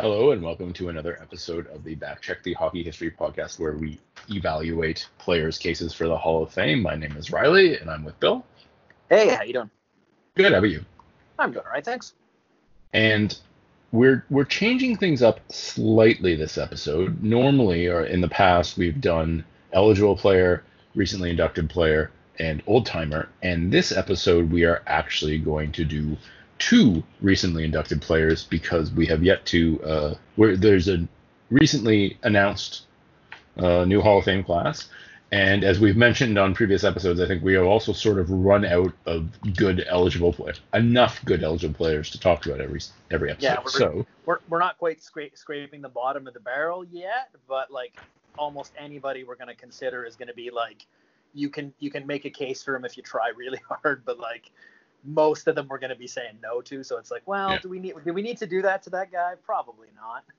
Hello and welcome to another episode of the Backcheck the Hockey History podcast where we evaluate players' cases for the Hall of Fame. My name is Riley and I'm with Bill. Hey, how you doing? Good, how about you? I'm doing all right, thanks. And we're we're changing things up slightly this episode. Normally or in the past we've done eligible player, recently inducted player, and old timer. And this episode we are actually going to do two recently inducted players because we have yet to. Uh, where there's a recently announced uh, new Hall of Fame class, and as we've mentioned on previous episodes, I think we have also sort of run out of good eligible players, enough good eligible players to talk about every every episode. Yeah, we're, so we're, we're not quite scra- scraping the bottom of the barrel yet, but like almost anybody we're going to consider is going to be like you can you can make a case for him if you try really hard, but like most of them we're going to be saying no to. So it's like, well, Yeah. do we need do we need to do that to that guy? Probably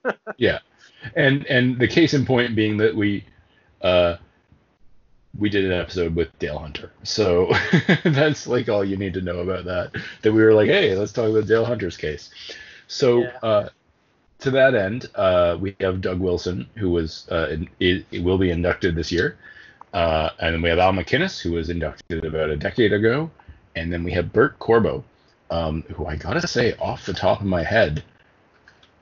not. yeah, and and the case in point being that we uh we did an episode with Dale Hunter, so that's like all you need to know about that. That we were like, hey, let's talk about Dale Hunter's case. So Yeah. uh, to that end, uh, we have Doug Wilson, who was uh, in, it, it will be inducted this year, uh, and then we have Al MacInnis, who was inducted about a decade ago, and then we have Bert Corbeau, um, who I gotta say, off the top of my head,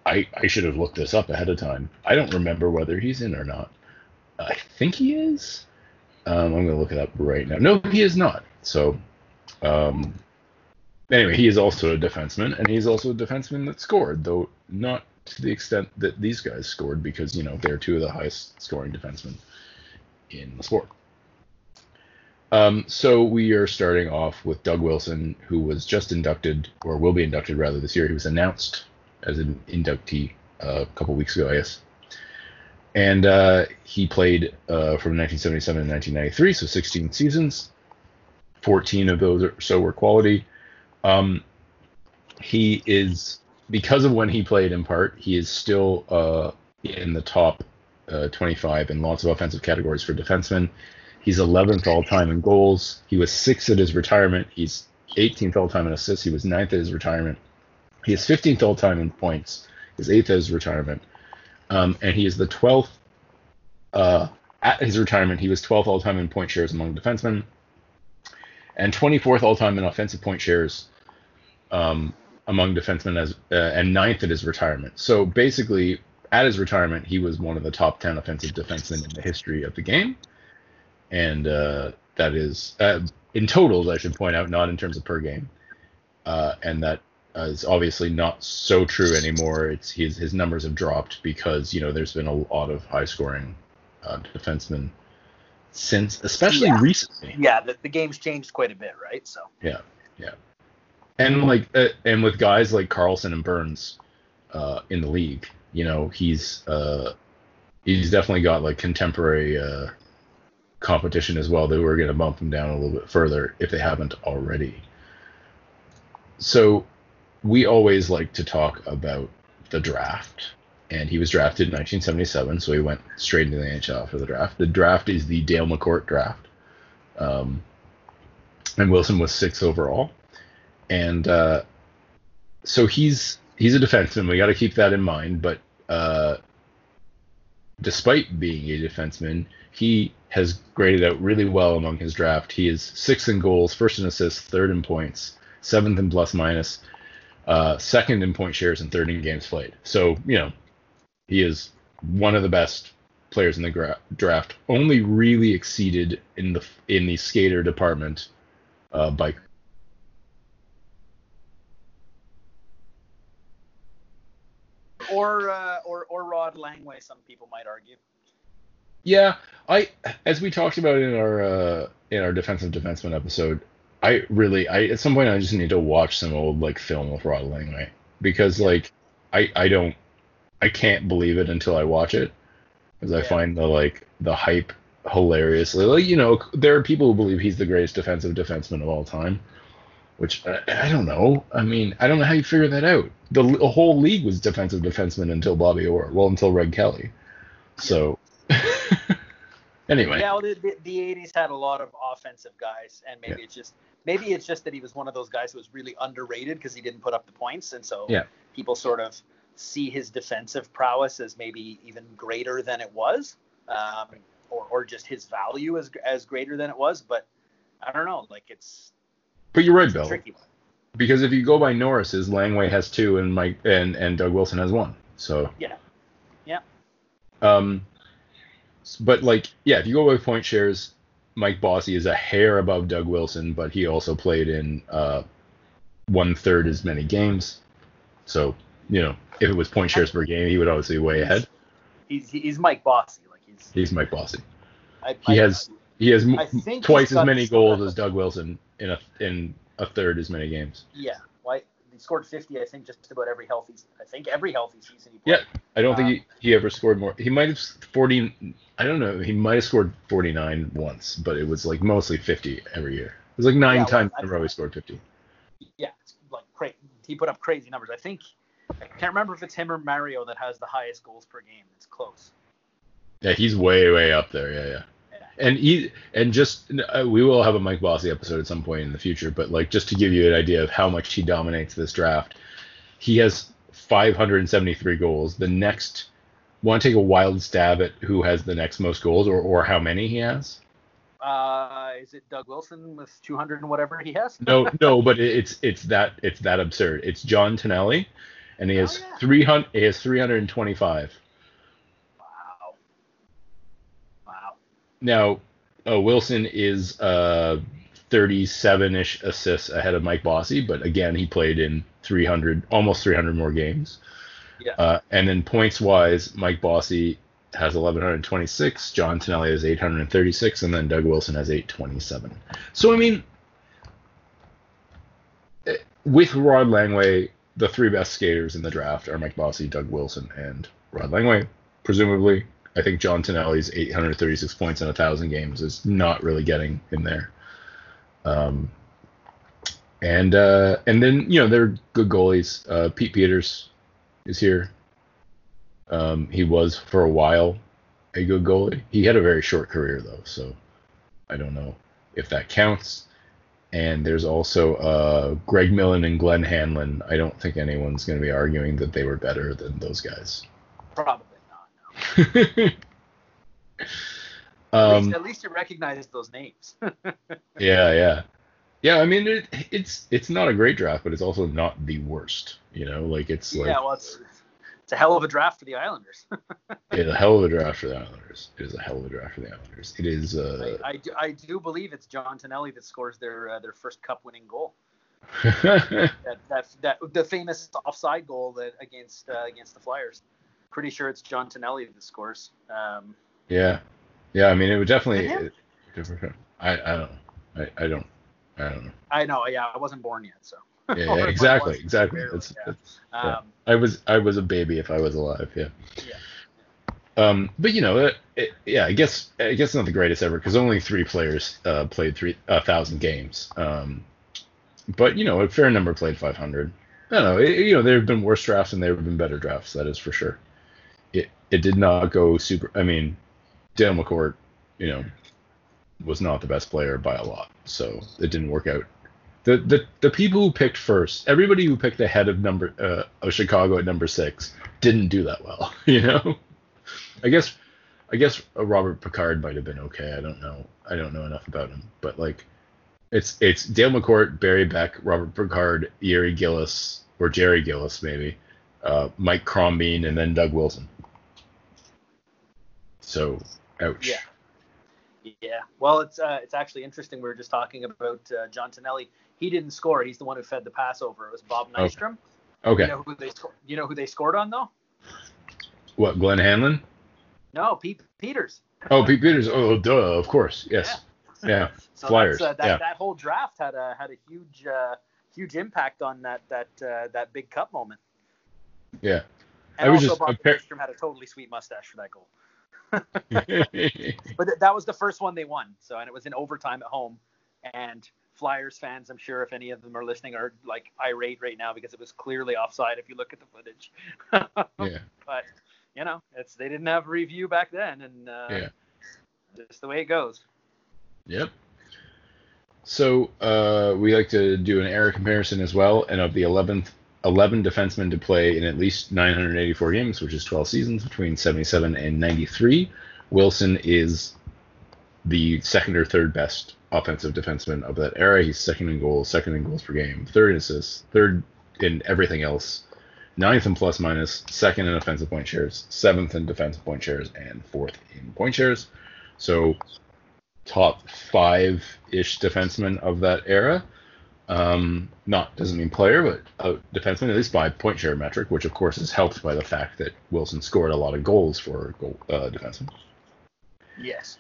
I I should have looked this up ahead of time. I don't remember whether he's in or not. I think he is. Um, I'm gonna look it up right now. No, he is not. So, um, anyway, he is also a defenseman, and he's also a defenseman that scored, though not to the extent that these guys scored, because you know they're two of the highest scoring defensemen in the sport. Um, so we are starting off with Doug Wilson, who was just inducted, or will be inducted rather this year. He was announced as an inductee uh, a couple weeks ago, I guess. And uh, he played uh, from 1977 to 1993, so 16 seasons. 14 of those or so were quality. Um, he is because of when he played in part, he is still uh, in the top uh, 25 in lots of offensive categories for defensemen. He's 11th all time in goals. He was sixth at his retirement. He's 18th all time in assists. He was ninth at his retirement. He is 15th all time in points. He's eighth at his retirement. Um, and he is the 12th uh, at his retirement. He was 12th all time in point shares among defensemen and 24th all time in offensive point shares um, among defensemen as uh, and ninth at his retirement. So basically, at his retirement, he was one of the top 10 offensive defensemen in the history of the game, and uh, that is uh, in totals. I should point out, not in terms of per game, uh, and that uh, is obviously not so true anymore. It's his his numbers have dropped because you know there's been a lot of high scoring uh, defensemen since, especially Yeah. recently. yeah, the, the game's changed quite a bit, right? So Yeah, yeah. And like, uh, and with guys like Carlson and Burns uh, in the league, you know, he's uh, he's definitely got like contemporary uh, competition as well. That we're going to bump them down a little bit further if they haven't already. So we always like to talk about the draft. And he was drafted in 1977, so he went straight into the NHL for the draft. The draft is the Dale McCourt draft. Um, and Wilson was six overall. And uh, so he's he's a defenseman. We got to keep that in mind. But uh, despite being a defenseman, he has graded out really well among his draft. He is sixth in goals, first in assists, third in points, seventh in plus minus, uh, second in point shares, and third in games played. So you know he is one of the best players in the gra- draft. Only really exceeded in the in the skater department uh, by or uh, or or Rod Langway, some people might argue. Yeah, I as we talked about in our uh, in our defensive defenseman episode, I really I at some point I just need to watch some old like film with Rod Langway because like I I don't I can't believe it until I watch it because I Yeah. find the like the hype hilariously like you know there are people who believe he's the greatest defensive defenseman of all time, which I, I don't know. I mean I don't know how you figure that out. The, the whole league was defensive defenseman until Bobby Orr, well until Red Kelly. So anyway, Yeah, well, the, the, the 80s had a lot of offensive guys, and maybe it's just maybe it's just that he was one of those guys who was really underrated because he didn't put up the points, and so Yeah. people sort of see his defensive prowess as maybe even greater than it was, um, or or just his value as as greater than it was. But I don't know. Like it's. But you're right, Bill. tricky one. Because if you go by Norris's, Langway has two, and Mike and and Doug Wilson has one. So. Yeah. Yeah. Um. But like, yeah, if you go by point shares, Mike Bossy is a hair above Doug Wilson, but he also played in uh, one third as many games. So you know, if it was point shares per game, he would obviously be way ahead. He's he's Mike Bossy. Like he's. He's Mike Bossy. I, He I- has he has I think twice as many goals as Doug Wilson in a in a third as many games. Yeah. He scored 50? I think just about every healthy. I think every healthy season he played. Yeah, I don't think Um, he, he ever scored more. He might have s- 40. I don't know. He might have scored 49 once, but it was like mostly 50 every year. It was like nine Yeah, times in a row he scored 50. Yeah. It's like cra- he put up crazy numbers. I think. I can't remember if it's him or Mario that has the highest goals per game. It's close. Yeah, he's way way up there. Yeah, yeah. And he and just uh, we will have a Mike Bossy episode at some point in the future, but like just to give you an idea of how much he dominates this draft, he has 573 goals. The next, want to take a wild stab at who has the next most goals or or how many he has? Uh, is it Doug Wilson with 200 and whatever he has? No, no, but it's it's that it's that absurd. It's John Tonelli, and he has Oh, yeah. 300. He has 325. Wow. Wow. Now, uh, Wilson is uh 37ish assists ahead of Mike Bossy, but again, he played in 300, almost 300 more games. Yeah. Uh, and then points wise, Mike Bossy has 1126, John Tonelli has 836, and then Doug Wilson has 827. So I mean, eh, with Rod Langway, the three best skaters in the draft are Mike Bossy, Doug Wilson, and Rod Langway. Presumably, I think John Tonelli's 836 points in a thousand games is not really getting in there. Um, and uh, and then you know they're good goalies. Uh, Pete Peters is here. Um, he was for a while a good goalie. He had a very short career though, so I don't know if that counts. And there's also uh, Greg Millen and Glenn Hanlon. I don't think anyone's going to be arguing that they were better than those guys. Probably. At, um, least, at least you recognize those names. yeah, yeah, yeah. I mean, it, it's it's not a great draft, but it's also not the worst. You know, like it's like yeah, well, it's it's a hell of a draft for the Islanders. it's a hell of a draft for the Islanders. It is a hell of a draft for the Islanders. It is. Uh, I, I, do, I do believe it's John Tonelli that scores their uh, their first cup winning goal. That that that the famous offside goal that against uh, against the Flyers. Pretty sure it's John Tonelli that scores. Um, yeah, yeah. I mean, it would definitely. It, I I don't know. I, I don't I don't know. I know, yeah, I wasn't born yet, so. Yeah, yeah exactly, was, exactly. barely, That's, yeah. that's yeah. Um, I was I was a baby if I was alive. Yeah. Yeah. Um, but you know, it, it, yeah, I guess I guess not the greatest ever because only three players uh, played three a thousand games. Um, but you know, a fair number played 500. I don't know. It, you know, there have been worse drafts and there have been better drafts. That is for sure. It did not go super. I mean, Dale McCourt, you know, was not the best player by a lot, so it didn't work out. The, the, the people who picked first, everybody who picked ahead of number uh, of Chicago at number six, didn't do that well. You know, I guess I guess Robert Picard might have been okay. I don't know. I don't know enough about him, but like, it's it's Dale McCourt, Barry Beck, Robert Picard, Yuri Gillis, or Jerry Gillis maybe, uh, Mike Crombeen, and then Doug Wilson. So, ouch. Yeah. Yeah. Well, it's uh, it's actually interesting. We were just talking about uh, John Tonelli. He didn't score. He's the one who fed the pass over. It was Bob Okay. Nystrom. Okay. You know who they sco- You know who they scored on though? What? Glenn Hanlon? No, Pete Peters. Oh, Pete Peters. Oh, duh. Of course. Yes. Yeah. So Flyers, uh, that, yeah. that whole draft had a had a huge uh, huge impact on that that uh, that big cup moment. Yeah. And I was also just- Bob Nystrom had a totally sweet mustache for that goal. But th- that was the first one they won. So and it was in overtime at home. And Flyers fans, I'm sure if any of them are listening, are like irate right now because it was clearly offside if you look at the footage. yeah. but you know, it's they didn't have review back then, and uh, Yeah. just the way it goes. Yep. So uh, we like to do an error comparison as well, and of the 11th 11 defensemen to play in at least 984 games, which is 12 seasons between 77 and 93. Wilson is the second or third best offensive defenseman of that era. He's second in goals, second in goals per game, third in assists, third in everything else, ninth in plus minus, second in offensive point shares, seventh in defensive point shares, and fourth in point shares. So top five ish defenseman of that era. Um, not doesn't mean player, but a defenseman, at least by point share metric, which of course is helped by the fact that Wilson scored a lot of goals for goal, uh, defenseman. Yes.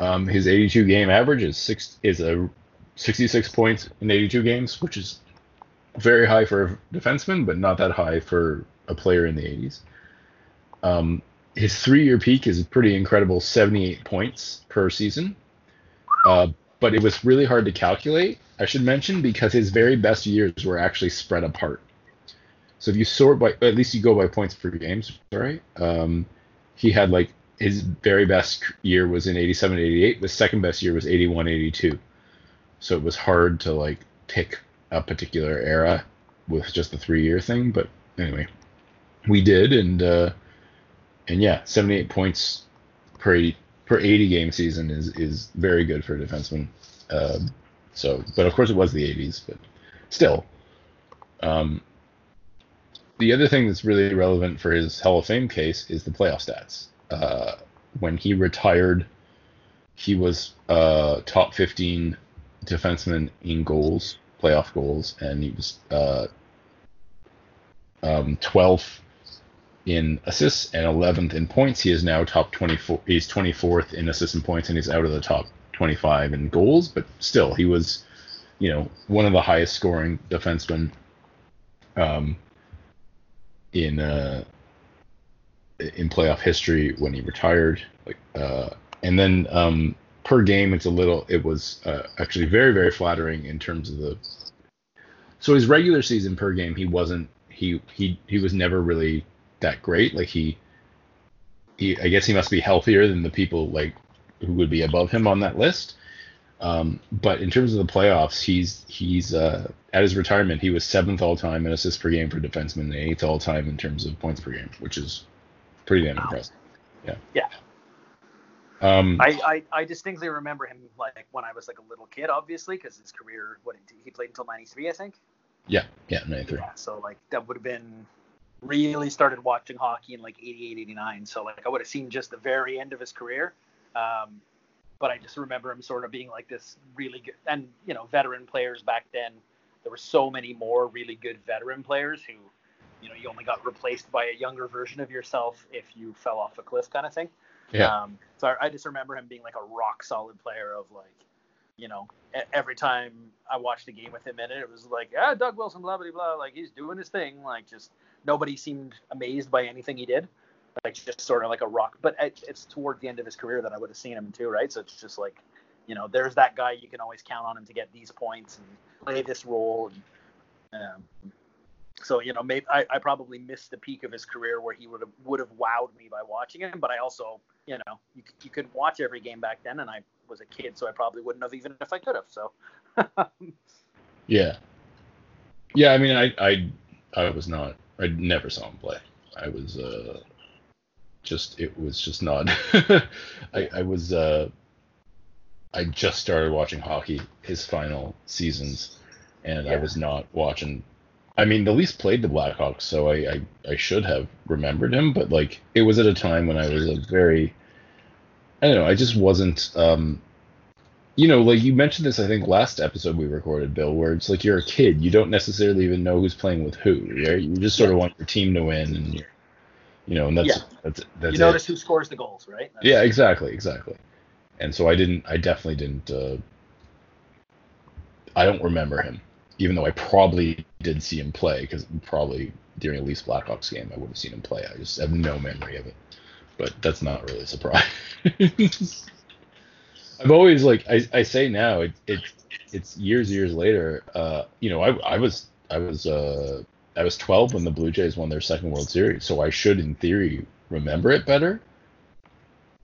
Um, his 82 game average is six is a 66 points in 82 games, which is very high for a defenseman, but not that high for a player in the 80s. Um, his three-year peak is a pretty incredible 78 points per season, uh, but it was really hard to calculate. I should mention because his very best years were actually spread apart. So if you sort by, at least you go by points per games, right? Um, he had like his very best year was in 87 88 the second best year was 81 82 so it was hard to like pick a particular era with just the three year thing but anyway we did and uh and yeah 78 points per 80, per 80 game season is is very good for a defenseman um so but of course it was the 80s but still um the other thing that's really relevant for his Hall of Fame case is the playoff stats uh, when he retired, he was uh, top 15 defenseman in goals, playoff goals, and he was uh, um, 12th in assists and 11th in points. He is now top 24. He's 24th in assists and points, and he's out of the top 25 in goals. But still, he was, you know, one of the highest scoring defensemen um, in uh, in playoff history when he retired. Like, uh, and then um, per game, it's a little. It was uh, actually very very flattering in terms of the. So his regular season per game, he wasn't. He he he was never really that great. Like he. He, I guess he must be healthier than the people like who would be above him on that list. Um, but in terms of the playoffs, he's he's uh, at his retirement he was seventh all time in assists per game for defenseman, and eighth all time in terms of points per game, which is pretty damn impressive. Yeah. Yeah. Um, I, I, I distinctly remember him like when I was like a little kid, obviously, because his career, what he played until '93, I think. yeah, yeah, 93. Yeah, so like that would have been really started watching hockey in like 88, 89. So like I would have seen just the very end of his career. Um, but I just remember him sort of being like this really good, and you know, veteran players back then. There were so many more really good veteran players who, you know, you only got replaced by a younger version of yourself if you fell off a cliff, kind of thing. Yeah. Um, so I, I just remember him being like a rock solid player of like, you know, every time I watched a game with him in it, it was like, ah, Doug Wilson, blah blah blah, like he's doing his thing. Like just nobody seemed amazed by anything he did. Like just sort of like a rock. But it's toward the end of his career that I would have seen him too, right? So it's just like, you know, there's that guy you can always count on him to get these points and play this role. And um, so you know, maybe I, I probably missed the peak of his career where he would have would have wowed me by watching him. But I also, you know, you you couldn't watch every game back then, and I was a kid, so I probably wouldn't have even if I could have. So. Yeah. Yeah, I mean, I, I, I was not. I never saw him play. I was uh, just. It was just not. I, I was. Uh, I just started watching hockey his final seasons, and I was not watching. I mean, the Leafs played the Blackhawks, so I, I I should have remembered him, but like it was at a time when I was a very. I don't know. I just wasn't. Um, you know, like you mentioned this, I think last episode we recorded, Bill, where it's like you're a kid, you don't necessarily even know who's playing with who. Right? You just sort of want your team to win, and you're, you know, and that's Yeah. that's that's you it. notice who scores the goals, right? That's- Yeah, exactly, exactly. And so I didn't, I definitely didn't. Uh, I don't remember him, even though I probably did see him play, because probably during a Leafs Blackhawks game I would have seen him play. I just have no memory of it. But that's not really a surprise. I've always like I, I say now it, it it's years years later. Uh, you know, I I was I was uh I was 12 when the Blue Jays won their second World Series, so I should in theory remember it better.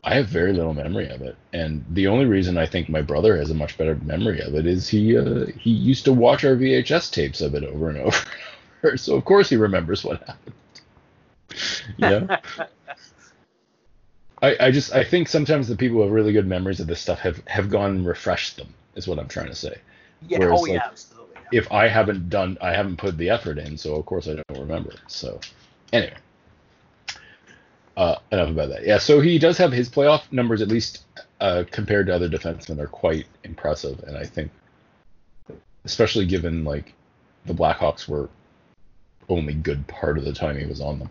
I have very little memory of it, and the only reason I think my brother has a much better memory of it is he uh, he used to watch our VHS tapes of it over and over. so of course he remembers what happened. Yeah. I, I just I think sometimes the people who have really good memories of this stuff have have gone and refreshed them is what I'm trying to say. Yeah. Whereas, oh like, yeah. If I haven't done I haven't put the effort in, so of course I don't remember. So anyway. Uh, enough about that. Yeah, so he does have his playoff numbers, at least uh, compared to other defensemen, are quite impressive, and I think, especially given like the Blackhawks were only good part of the time he was on them.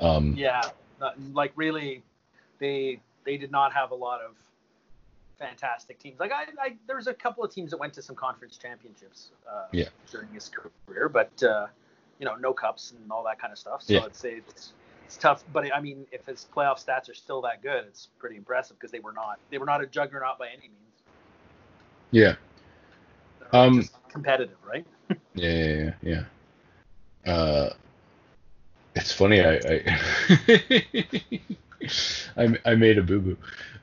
Um, Yeah, like really, they they did not have a lot of fantastic teams. Like I, I there's a couple of teams that went to some conference championships uh, Yeah. during his career, but uh, you know, no cups and all that kind of stuff. So Yeah. it's it's it's tough. But I mean, if his playoff stats are still that good, it's pretty impressive because they were not they were not a juggernaut by any means. yeah, Um, competitive, right? yeah, yeah, yeah. yeah. Uh, it's funny. I I, I, I made a boo boo.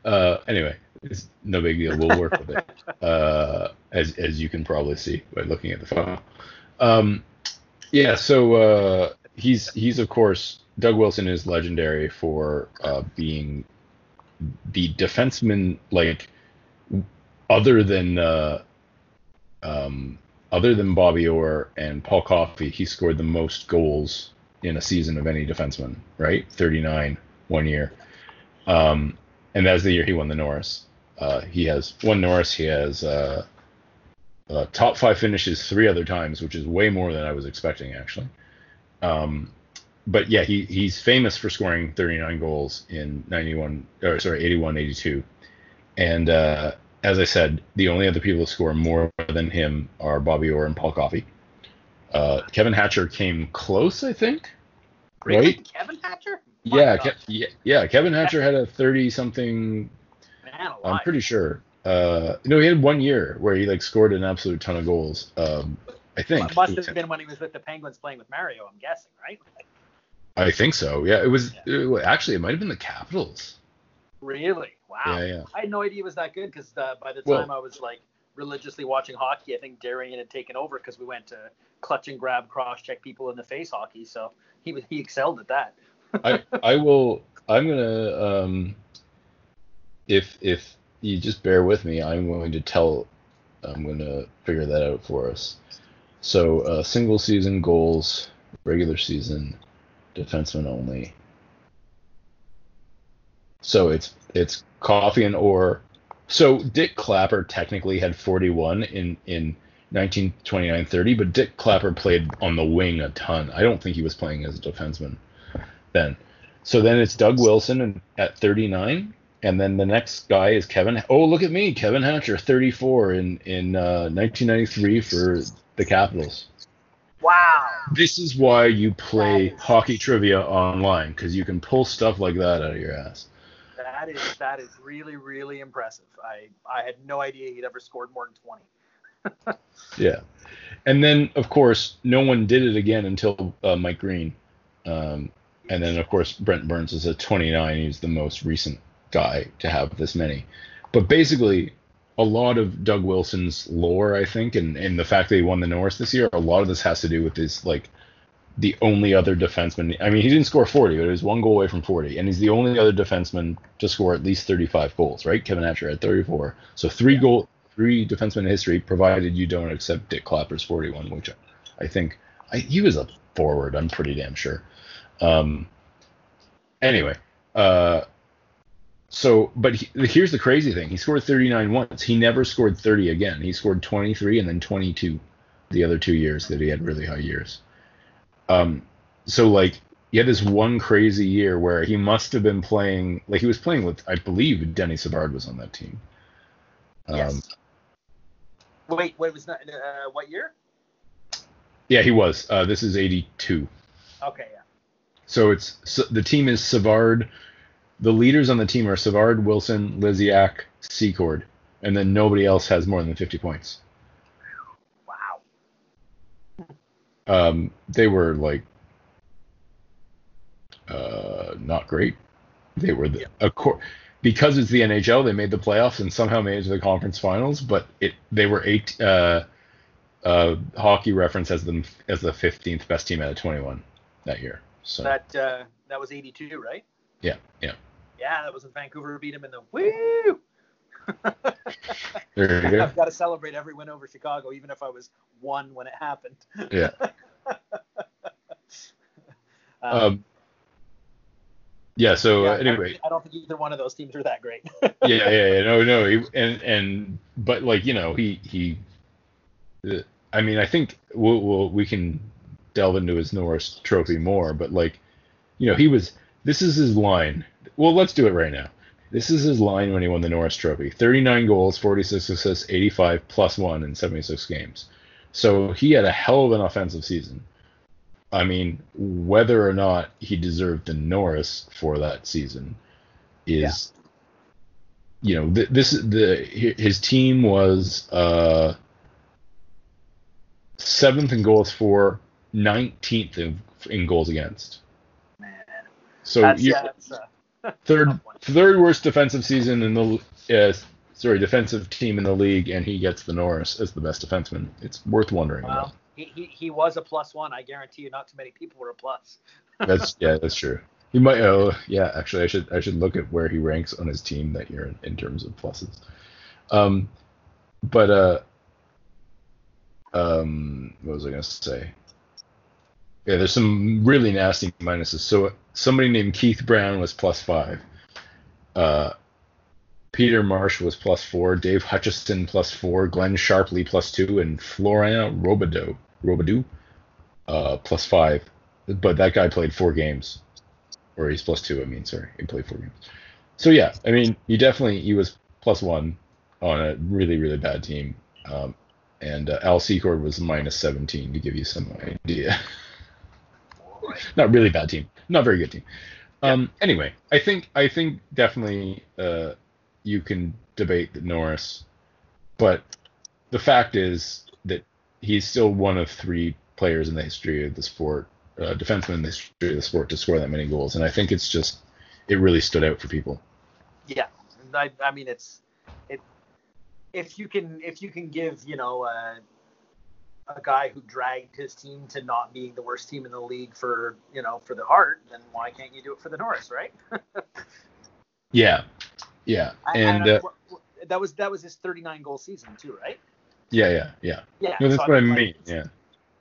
Uh, anyway, it's no big deal. We'll work with it. Uh, as as you can probably see by looking at the phone. Um, yeah. So uh, he's he's of course Doug Wilson is legendary for uh, being the defenseman like other than uh, um, other than Bobby Orr and Paul Coffey, he scored the most goals in a season of any defenseman, right? 39 one year. Um, and that's the year he won the Norris. Uh, he has one Norris. He has uh, uh, top five finishes three other times, which is way more than I was expecting, actually. Um, but yeah, he, he's famous for scoring 39 goals in 91, or sorry, 81, 82. And uh, as I said, the only other people to score more than him are Bobby Orr and Paul Coffey. Uh, Kevin Hatcher came close, I think. Really? Right? Kevin Hatcher? Yeah, Ke- yeah, yeah. Kevin Hatcher had a 30 something. Man I'm pretty sure. Uh, no, he had one year where he like scored an absolute ton of goals. Um, I think. it Must have been when he was with the Penguins playing with Mario. I'm guessing, right? I think so. Yeah, it was it- actually it might have been the Capitals. Really? Wow. Yeah, yeah. I had no idea he was that good because uh, by the Well- time I was like religiously watching hockey, I think Darian had taken over because we went to clutch and grab, cross check people in the face hockey. So he was he excelled at that. I I will. I'm gonna um. If if you just bear with me, I'm going to tell. I'm gonna figure that out for us. So uh, single season goals, regular season, defenseman only. So it's it's Coffey and Orr. So Dick Clapper technically had 41 in in 1929-30, but Dick Clapper played on the wing a ton. I don't think he was playing as a defenseman then. So then it's Doug Wilson at 39, and then the next guy is Kevin. Oh, look at me, Kevin Hatcher, 34 in in uh, 1993 for the Capitals. Wow. This is why you play is- hockey trivia online because you can pull stuff like that out of your ass. That is that is really really impressive. I I had no idea he'd ever scored more than 20. Yeah, and then of course no one did it again until uh, Mike Green, um, and then of course Brent Burns is at 29. He's the most recent guy to have this many. But basically, a lot of Doug Wilson's lore, I think, and, and the fact that he won the Norris this year, a lot of this has to do with his like the only other defenseman. I mean, he didn't score 40, but he was one goal away from 40, and he's the only other defenseman to score at least 35 goals. Right? Kevin Hatcher had 34, so three goal, three defensemen in history, provided you don't accept Dick Clapper's 41, which I think I, he was a forward. I'm pretty damn sure. Um, anyway, uh, so but he, here's the crazy thing: he scored 39 once. He never scored 30 again. He scored 23 and then 22 the other two years that he had really high years. Um, so like he had this one crazy year where he must have been playing like he was playing with I believe Denny Savard was on that team. Um, Yes. Wait, what was that? Uh, what year? Yeah, he was. Uh, this is 82. Okay, yeah. So it's so the team is Savard. The leaders on the team are Savard, Wilson, Lysiak, Secord, and then nobody else has more than 50 points. Wow. Um, they were like uh, not great. They were the, a cor- because it's the NHL. They made the playoffs and somehow made it to the conference finals, but it they were eight. Uh, uh, Hockey Reference has them as the 15th best team out of 21 that year. So That uh, that was 82, right? yeah, yeah. Yeah, that was when Vancouver beat him in the woo. Go. I've got to celebrate every win over Chicago, even if I was one when it happened. Yeah. Um, Um, yeah. So yeah, uh, anyway, I don't think either one of those teams are that great. yeah, yeah, yeah, no, no, he, and and but like you know, he he, uh, I mean, I think we'll, we'll we can delve into his Norris Trophy more, but like, you know, he was this is his line. Well, let's do it right now. This is his line when he won the Norris Trophy: 39 goals, 46 assists, 85 plus one in 76 games. So he had a hell of an offensive season. I mean, whether or not he deserved the Norris for that season is you know, th- this the his team was uh, seventh in goals for, nineteenth in, in goals against. Man, So that's, you yeah, that's, uh, third third worst defensive season in the uh, sorry defensive team in the league, and he gets the Norris as the best defenseman. It's worth wondering about. well, he, he, he was a plus one. I guarantee you, not too many people were a plus. That's yeah, that's true. He might. Oh, yeah. Actually, I should I should look at where he ranks on his team that year in, in terms of pluses. Um, but uh, um, what was I gonna say? Yeah, there's some really nasty minuses. So somebody named Keith Brown was plus five. Uh, Peter Marsh was plus four. Dave Hutchison plus four. Glenn Sharpley plus two, and Florian Robideau Robidoux uh, plus five but that guy played four games, or he's plus two. I mean, sorry, he played four games. So yeah, I mean, he definitely he was plus one on a really really bad team, um, and uh, Al Secord was minus seventeen to give you some idea. not really bad team, not very good team. Um, Anyway, I think I think definitely uh, you can debate the Norris, but the fact is that he's still one of three players in the history of the sport uh, defenseman in the history of the sport to score that many goals, and I think it's just it really stood out for people. Yeah, I, I mean it's it. If you can if you can give you know uh, a guy who dragged his team to not being the worst team in the league for you know for the heart, then why can't you do it for the Norris, right? Yeah, yeah, and I- uh, that was that was his 39 goal season too, right? yeah, yeah, yeah. Yeah, No, that's so what I like, mean. it's-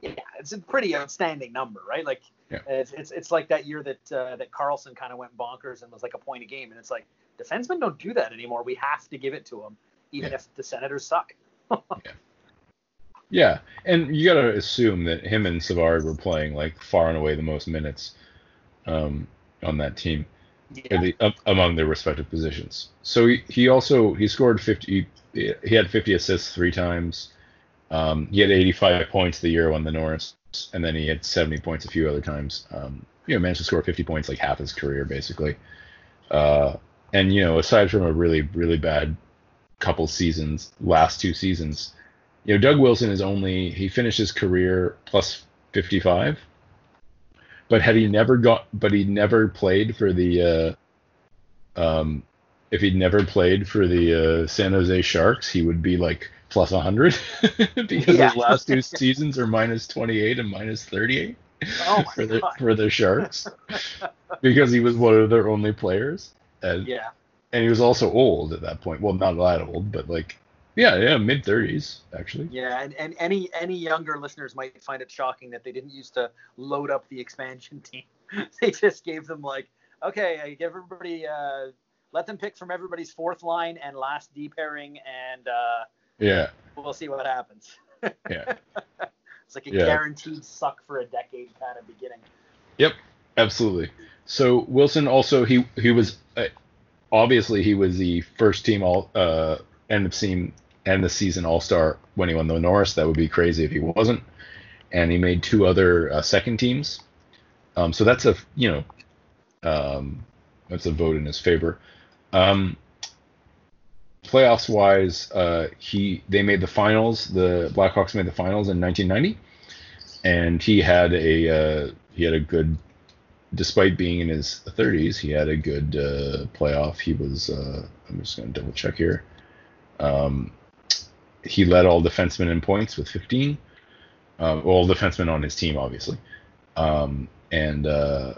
Yeah, yeah, it's a pretty outstanding number, right? Like Yeah. it's, it's it's like that year that uh, that Carlson kind of went bonkers and was like a point a game, and it's like defensemen don't do that anymore. We have to give it to them, even Yeah. if the Senators suck. yeah, and you got to assume that him and Savard were playing like far and away the most minutes um, on that team. Yeah. the, um, among their respective positions. So he, he also he scored 50 he, he had 50 assists three times. Um, he had 85 points the year on the Norris, and then he had 70 points a few other times. Um, you know, managed to score 50 points like half his career basically. Uh, and you know, aside from a really really bad couple seasons, last two seasons, you know, Doug Wilson is only he finished his career plus 55 but had he never got but he never played for the uh um if he'd never played for the uh, San Jose Sharks, he would be like plus 100 because Yeah. his last two seasons are minus 28 and minus 38 Oh for the God. for the Sharks because he was one of their only players and Yeah. and he was also old at that point. Well, not that old, but like yeah, yeah, mid 30s actually. Yeah, and, and any any younger listeners might find it shocking that they didn't used to load up the expansion team. they just gave them like, okay, I give everybody, uh, let them pick from everybody's fourth line and last D pairing, and uh, Yeah. we'll see what happens. Yeah. It's like a Yeah. guaranteed suck for a decade kind of beginning. Yep, absolutely. So Wilson also he he was uh, obviously he was the first team all uh end of season end the season all star when he won the Norris. That would be crazy if he wasn't. And he made two other uh, second teams. Um, so that's a you know um, that's a vote in his favor. Um, playoffs wise, uh, he they made the finals. The Blackhawks made the finals in 1990, and he had a uh, he had a good, despite being in his 30s, he had a good uh, playoff. He was uh, I'm just gonna double check here. Um, he led all defensemen in points with 15. Um, well, defenseman on his team, obviously. Um, and uh,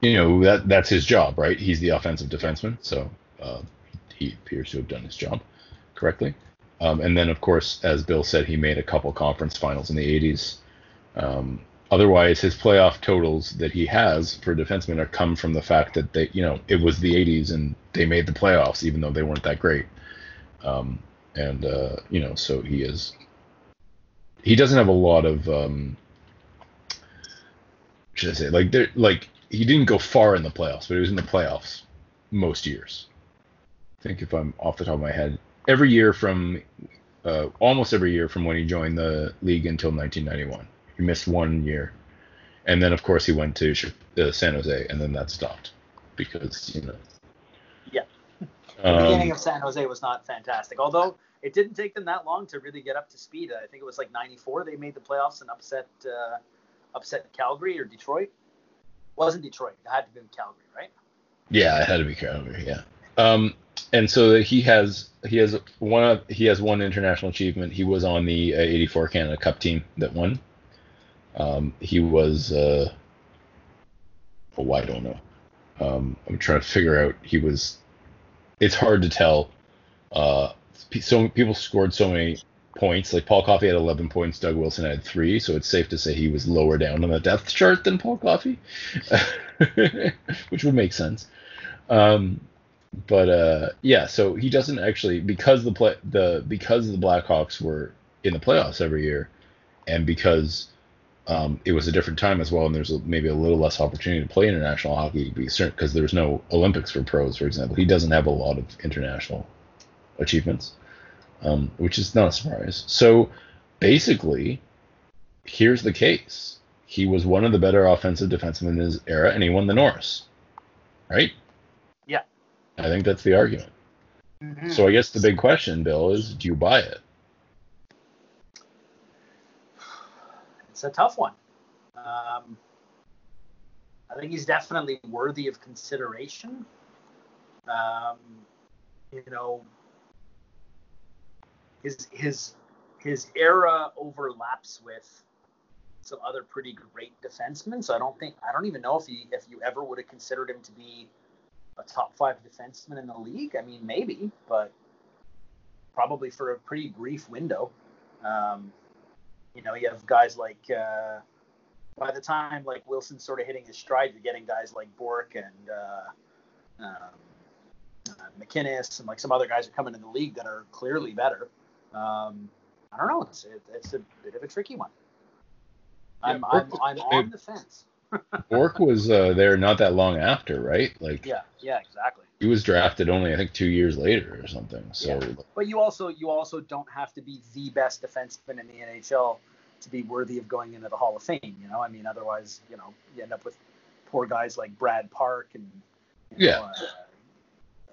you know that that's his job, right? He's the offensive defenseman, so uh, he appears to have done his job correctly. Um, and then, of course, as Bill said, he made a couple conference finals in the 80s. Um, otherwise, his playoff totals that he has for defensemen are come from the fact that they, you know, it was the 80s and they made the playoffs, even though they weren't that great. Um, and uh, you know, so he is. He doesn't have a lot of. Um, should I say like there like he didn't go far in the playoffs, but he was in the playoffs most years. I think if I'm off the top of my head, every year from uh, almost every year from when he joined the league until 1991. He missed one year, and then of course he went to uh, San Jose, and then that stopped because you know. Yeah. The um, beginning of San Jose was not fantastic, although it didn't take them that long to really get up to speed. I think it was like '94 they made the playoffs and upset uh, upset Calgary or Detroit. It wasn't Detroit? It had to be Calgary, right? Yeah, it had to be Calgary. Yeah. Um, and so he has he has one of he has one international achievement. He was on the '84 uh, Canada Cup team that won. Um, he was uh, oh I don't know. Um, I'm trying to figure out. He was. It's hard to tell. Uh, so people scored so many points. Like Paul Coffey had 11 points, Doug Wilson had three, so it's safe to say he was lower down on the depth chart than Paul Coffey, which would make sense. Um, but uh, yeah, so he doesn't actually because the play the because the Blackhawks were in the playoffs every year, and because um, it was a different time as well, and there's maybe a little less opportunity to play international hockey because there's no Olympics for pros, for example. He doesn't have a lot of international achievements, um, which is not a surprise. So basically, here's the case: he was one of the better offensive defensemen in his era, and he won the Norris, right? Yeah. I think that's the argument. Mm-hmm. So I guess the big question, Bill, is do you buy it? It's a tough one. Um, I think he's definitely worthy of consideration. Um, you know, his his his era overlaps with some other pretty great defensemen. So I don't think I don't even know if he if you ever would have considered him to be a top five defenseman in the league? I mean, maybe, but probably for a pretty brief window. Um, you know, you have guys like uh, by the time like Wilson's sort of hitting his stride, you're getting guys like Bourque and uh, um, uh, and like some other guys are coming in the league that are clearly better. Um, I don't know. It's it, it's a bit of a tricky one. I'm yeah, I'm, I'm on the fence. Bourque was uh, there not that long after, right? Like yeah, yeah, exactly. He was drafted only I think two years later or something. So, yeah. but you also you also don't have to be the best defenseman in the NHL to be worthy of going into the Hall of Fame. You know, I mean, otherwise, you know, you end up with poor guys like Brad Park and yeah. Know, uh,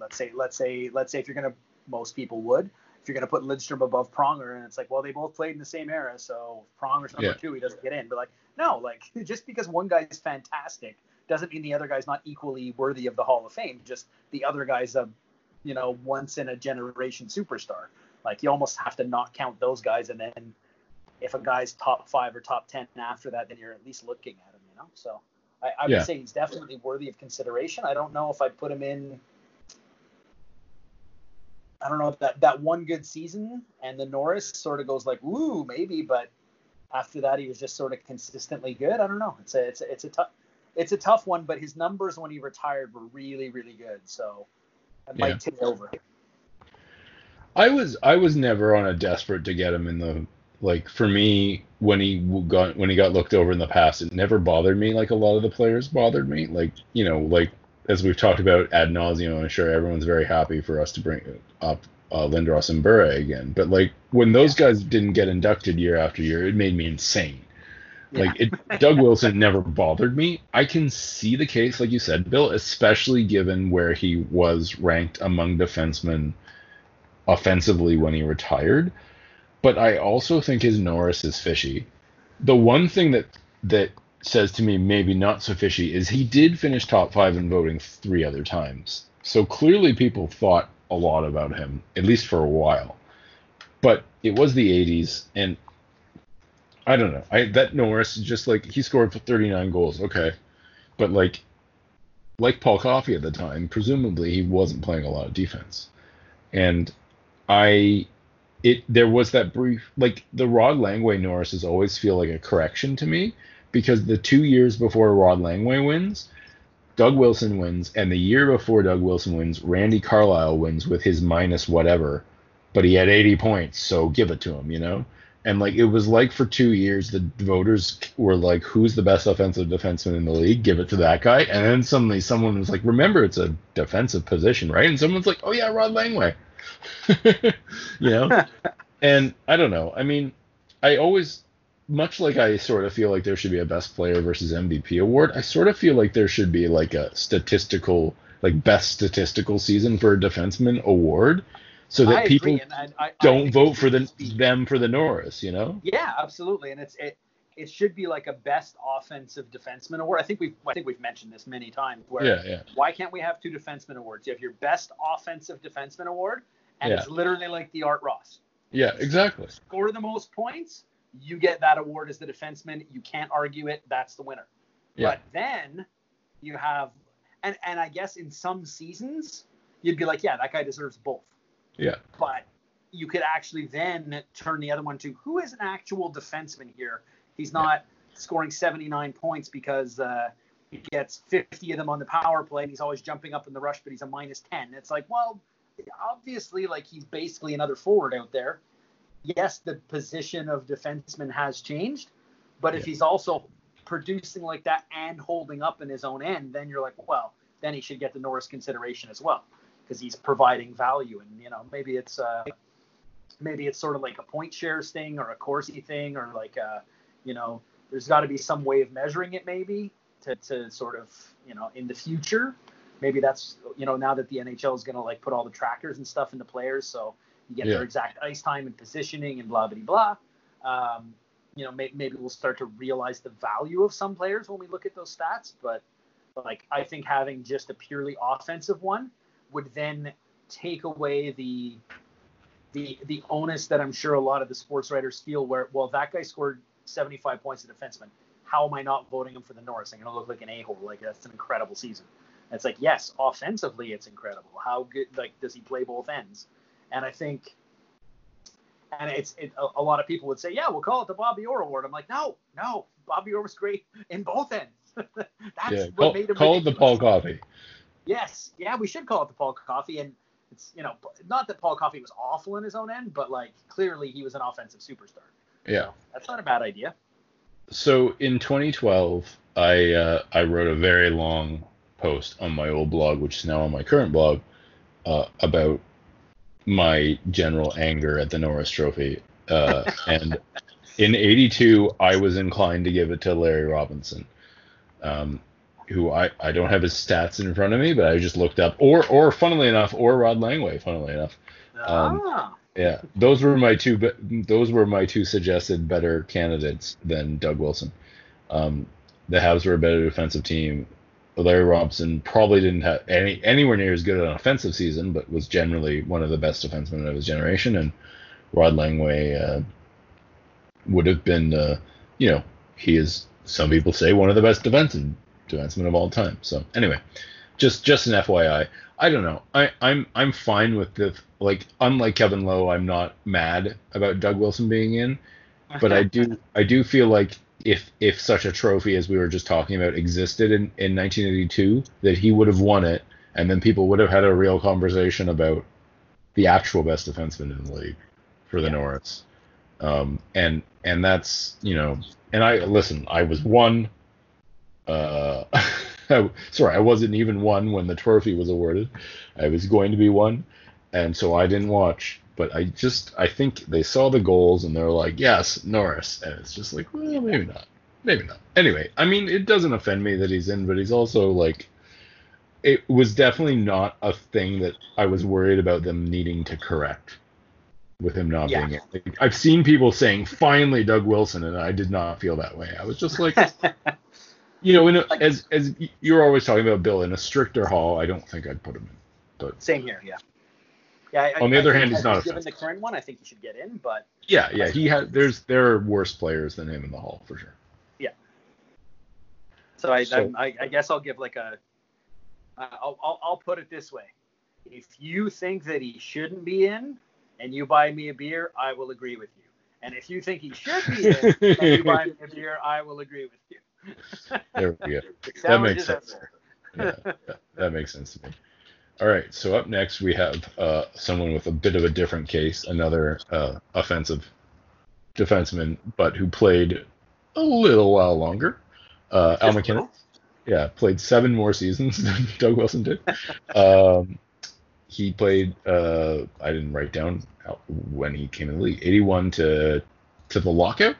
let's say let's say let's say if you're gonna most people would if you're going to put Lidstrom above Pronger, and it's like, well, they both played in the same era, so Pronger's number yeah. two, he doesn't get in. But like, no, like just because one guy's fantastic doesn't mean the other guy's not equally worthy of the Hall of Fame. Just the other guy's a, you know, once in a generation superstar. Like you almost have to not count those guys, and then if a guy's top five or top ten after that, then you're at least looking at him, you know. So I, I would yeah. say he's definitely worthy of consideration. I don't know if I'd put him in I don't know that that one good season and the Norris sort of goes like ooh maybe, but after that he was just sort of consistently good. I don't know. It's a it's a, it's a tough it's a tough one, but his numbers when he retired were really really good. So I might yeah. take over. I was I was never on a desperate to get him in the like for me when he got when he got looked over in the past it never bothered me like a lot of the players bothered me like you know like as we've talked about ad nauseum, I'm sure everyone's very happy for us to bring up uh, Lindros and Bure again. But like when those guys didn't get inducted year after year, it made me insane. Yeah. Like it, Doug Wilson never bothered me. I can see the case, like you said, Bill, especially given where he was ranked among defensemen offensively when he retired. But I also think his Norris is fishy. The one thing that that says to me maybe not so fishy is he did finish top five in voting three other times. So clearly people thought a lot about him, at least for a while. But it was the 80s, and I don't know. I that Norris is just like he scored 39 goals, okay, but like like Paul Coffey at the time, presumably he wasn't playing a lot of defense, and I it there was that brief like the Rod Langway Norrises always feel like a correction to me because the two years before Rod Langway wins, Doug Wilson wins, and the year before Doug Wilson wins, Randy Carlyle wins with his minus whatever, but he had 80 points, so give it to him, you know. And like it was like for two years, the voters were like, "Who's the best offensive defenseman in the league? Give it to that guy." And then suddenly, someone was like, "Remember, it's a defensive position, right?" And someone's like, "Oh yeah, Rod Langway." you know, and I don't know. I mean, I always much like I sort of feel like there should be a best player versus MVP award, I sort of feel like there should be like a statistical, like best statistical season for a defenseman award, so that I people I, I, don't vote for the them for the Norris. You know? Yeah, absolutely, and it's it. It should be like a best offensive defenseman award. I think we've I think we've mentioned this many times. Where Yeah, yeah, why can't we have two defenseman awards? You have your best offensive defenseman award, and Yeah. it's literally like the Art Ross. yeah, exactly. Score the most points, you get that award as the defenseman. You can't argue it. That's the winner. Yeah. But then you have, and and I guess in some seasons you'd be like, yeah, that guy deserves both. Yeah, But you could actually then turn the other one to who is an actual defenseman here. He's not scoring 79 points because uh, he gets 50 of them on the power play and he's always jumping up in the rush, but he's a minus 10. It's like, well, obviously, like he's basically another forward out there. Yes, the position of defenseman has changed, but if he's also producing like that and holding up in his own end, then you're like, well, then he should get the Norris consideration as well because he's providing value. And you know, maybe it's uh, maybe it's sort of like a point shares thing or a Corsi thing or like a, you know, there's got to be some way of measuring it maybe to, to sort of you know in the future. Maybe that's you know now that the NHL is going to like put all the trackers and stuff into players, so you get Yeah. their exact ice time and positioning and blah blah blah. Um, you know, may, maybe we'll start to realize the value of some players when we look at those stats. But like, I think having just a purely offensive one would then take away the the the onus that I'm sure a lot of the sports writers feel. Where well, that guy scored 75 points as a defenseman. How am I not voting him for the Norris? I'm gonna look like an a hole. Like that's an incredible season. And it's like yes, offensively it's incredible. How good like does he play both ends? And I think and it's it, a, a lot of people would say, yeah, we'll call it the Bobby Orr Award. I'm like, no, no, Bobby Orr was great in both ends. That's yeah. what Call, made him call it the Paul. Coffey. Yes, yeah, we should call it the Paul Coffey. And it's you know not that Paul Coffey was awful in his own end, but like clearly he was an offensive superstar. Yeah. That's not a bad idea. So in 2012, I uh, I wrote a very long post on my old blog, which is now on my current blog, uh, about my general anger at the Norris Trophy. Uh, and in '82, I was inclined to give it to Larry Robinson, um, who I, I don't have his stats in front of me, but I just looked up, or or funnily enough, or Rod Langway, funnily enough. Um, ah, Yeah, those were my two. Those were my two suggested better candidates than Doug Wilson. Um, the Habs were a better defensive team. Larry Robinson probably didn't have any anywhere near as good an offensive season, but was generally one of the best defensemen of his generation. And Rod Langway uh, would have been, uh, you know, he is some people say one of the best defensive defensemen of all time. So anyway, just just an FYI. I don't know. I, I'm I'm fine with the like. Unlike Kevin Lowe, I'm not mad about Doug Wilson being in, but I do I do feel like if if such a trophy as we were just talking about existed in in 1982, that he would have won it, and then people would have had a real conversation about the actual best defenseman in the league for the Yeah. Norris. Um, and and that's you know, and I listen. I was one. Uh, I- sorry, I wasn't even one when the trophy was awarded. I was going to be one, and so I didn't watch. But I just I think they saw the goals and they're like, yes, Norris, and it's just like, well, maybe not, maybe not. Anyway, I mean, it doesn't offend me that he's in, but he's also like, it was definitely not a thing that I was worried about them needing to correct with him not Yeah. being it. I've seen people saying finally Doug Wilson, and I did not feel that way. I was just like, you know, in a, Like- as as you're always talking about Bill in a stricter hall, I don't think I'd put him in. But Same here, yeah. Yeah. I, On the I other think hand, he's not Given the current one, I think he should get in, but Yeah, yeah. He had there's there are worse players than him in the Hall for sure. Yeah. So I, So- I, I guess I'll give like a. I'll, I'll I'll put it this way: if you think that he shouldn't be in, and you buy me a beer, I will agree with you. And if you think he should be in, and you buy me a beer, I will agree with you. There we go. That makes sense. Yeah, yeah, that makes sense to me. All right, so up next we have uh, someone with a bit of a different case, another uh, offensive defenseman, but who played a little while longer. Uh, Al MacInnis, yeah, played seven more seasons than Doug Wilson did. Um, he played. Uh, I didn't write down how, when he came in the league. 81 to to the lockout,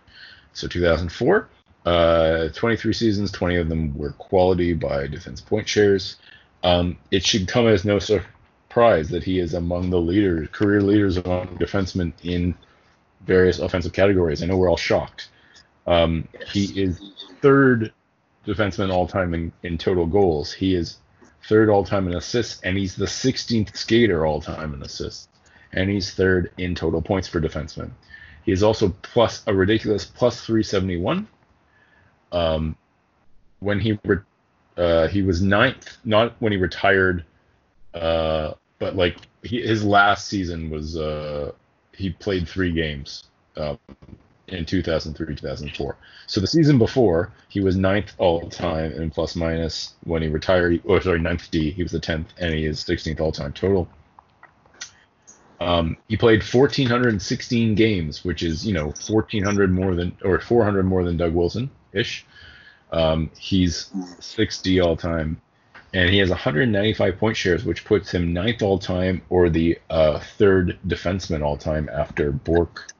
so 2004. Uh, 23 seasons, 20 of them were quality by defense point shares. Um, it should come as no surprise that he is among the leaders, career leaders among defensemen in various offensive categories. I know we're all shocked. Um, He is third defenseman all time in, in total goals. He is third all time in assists, and he's the 16th skater all time in assists, and he's third in total points for defensemen. He is also plus a ridiculous plus 371. Um, when he re- uh, he was ninth, not when he retired, uh, but like he, his last season was uh, he played three games um, in 2003 2004. So the season before he was ninth all time in plus minus. When he retired, or sorry, ninth D, he was the tenth, and he is 16th all time total. Um, he played 1,416 games, which is you know 1,400 more than or 400 more than Doug Wilson ish. Um, he's 60 all time, and he has 195 point shares, which puts him ninth all time or the uh, third defenseman all time after Bourque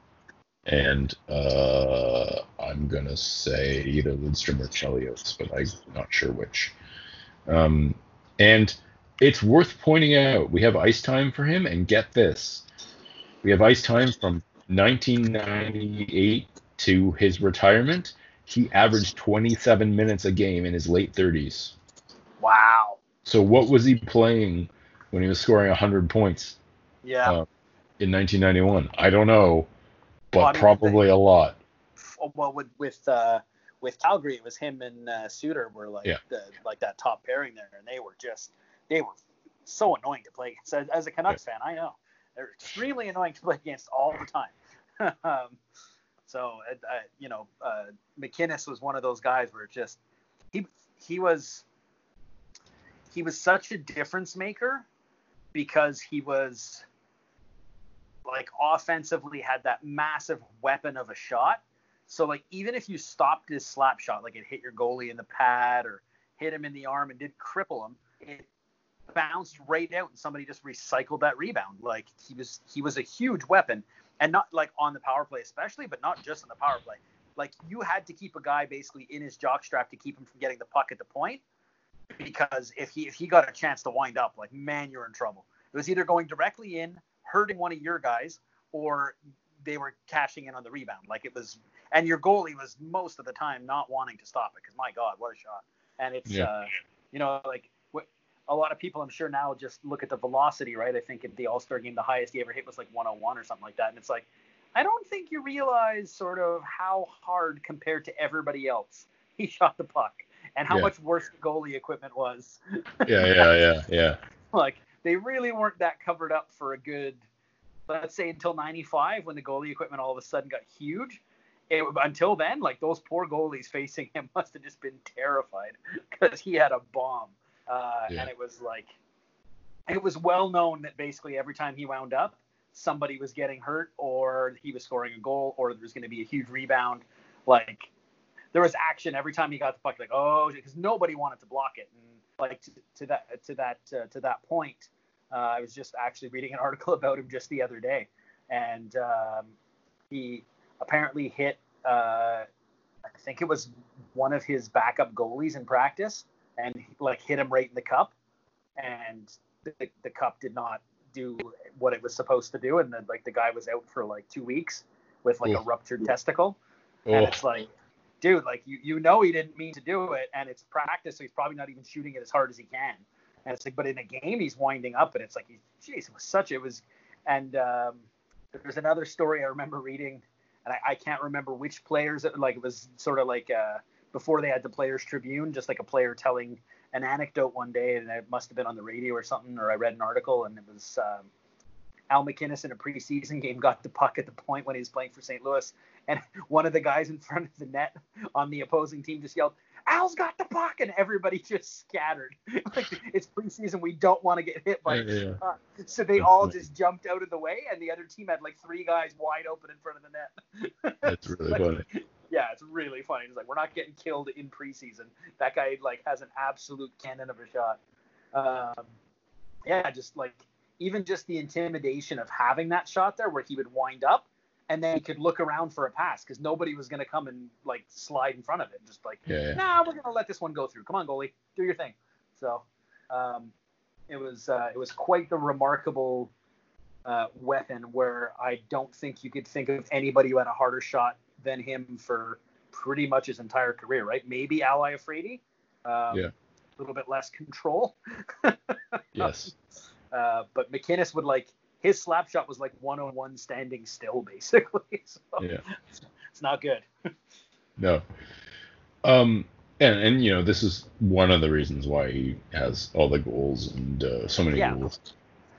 and uh, I'm gonna say either Lidstrom or Chelios, but I'm not sure which. Um, and it's worth pointing out we have ice time for him, and get this, we have ice time from 1998 to his retirement. He averaged 27 minutes a game in his late 30s. Wow. So what was he playing when he was scoring 100 points Yeah. Uh, in 1991? I don't know, but Well, probably a lot. Well, with with uh, with Calgary, it was him and uh, Suter were like Yeah. the, like that top pairing there, and they were just they were so annoying to play against. As, as a Canucks fan, I know they're extremely annoying to play against all the time. um, so uh, you know, uh, MacInnis was one of those guys where it just he he was he was such a difference maker because he was like offensively had that massive weapon of a shot. So like even if you stopped his slap shot, like it hit your goalie in the pad or hit him in the arm and did cripple him, it bounced right out and somebody just recycled that rebound. Like he was he was a huge weapon and not like on the power play especially, but not just on the power play. Like you had to keep a guy basically in his jockstrap to keep him from getting the puck at the point because if he if he got a chance to wind up, like man, you're in trouble. It was either going directly in, hurting one of your guys, or they were cashing in on the rebound. Like it was, and your goalie was most of the time not wanting to stop it because my God, what a shot! And it's, Yeah. uh, you know, like a lot of people I'm sure now just look at the velocity, right? I think at the All Star game, the highest he ever hit was like 101 or something like that, and it's like. I don't think you realize sort of how hard compared to everybody else he shot the puck and how Yeah. much worse the goalie equipment was. Yeah, yeah, yeah, yeah. like they really weren't that covered up for a good let's say until 95 when the goalie equipment all of a sudden got huge it, until then like those poor goalies facing him must have just been terrified because he had a bomb uh, Yeah. and it was like it was well known that basically every time he wound up somebody was getting hurt or he was scoring a goal or there was going to be a huge rebound. Like there was action every time he got the puck like oh because nobody wanted to block it. And like to, to that to that uh, to that point uh, i was just actually reading an article about him just the other day. And um, he apparently hit uh, i think it was one of his backup goalies in practice and like hit him right in the cup. And the, the cup did not do what it was supposed to do. And then like the guy was out for like two weeks with like a ruptured testicle. And Oh, it's like, dude, like you, you know he didn't mean to do it, and it's practice, so he's probably not even shooting it as hard as he can. And it's like, but in a game he's winding up, and it's like, he's, geez, it was such, it was, And um, there's another story I remember reading, and I, I can't remember which players. It, like it was sort of like uh, before they had the Players Tribune, just like a player telling an anecdote one day, and it must have been on the radio or something, or I read an article, and it was um, Al MacInnis in a preseason game got the puck at the point when he was playing for St. Louis, and one of the guys in front of the net on the opposing team just yelled, Al's got the puck, and everybody just scattered. like it's preseason, we don't want to get hit by. Yeah, yeah. So they all just jumped out of the way, and the other team had like three guys wide open in front of the net. That's really Like, funny. Yeah, it's really funny. It's like we're not getting killed in preseason. That guy like has an absolute cannon of a shot. Um, yeah, just like even just the intimidation of having that shot there, where he would wind up and then he could look around for a pass because nobody was gonna come and like slide in front of it. Just like, Yeah, yeah. nah, we're gonna let this one go through. Come on, goalie, do your thing. So, um, it was uh, it was quite the remarkable uh, weapon where I don't think you could think of anybody who had a harder shot than him for pretty much his entire career, right? Maybe Al Iafrate. Um, Yeah. A little bit less control. Yes. Uh, but MacInnis would like his slap shot was like one on one standing still basically. So Yeah. it's not good. No. Um, and and you know this is one of the reasons why he has all the goals and uh, so many Yeah. goals.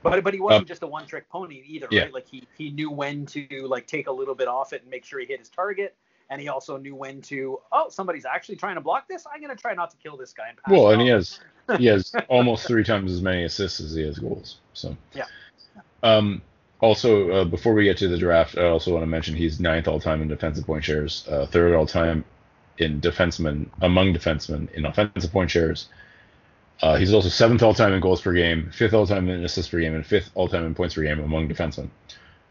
But but he wasn't just a one trick pony either, Yeah. right? Like he he knew when to like take a little bit off it and make sure he hit his target. And he also knew when to, oh, somebody's actually trying to block this. I'm gonna try not to kill this guy and pass Well, and he has he has almost three times as many assists as he has goals. So Yeah. Um, also, uh, before we get to the draft, I also want to mention he's ninth all time in defensive point shares, uh, third all time in defensemen among defensemen in offensive point shares. Uh, he's also seventh all time in goals per game, fifth all time in assists per game, and fifth all time in points per game among defensemen.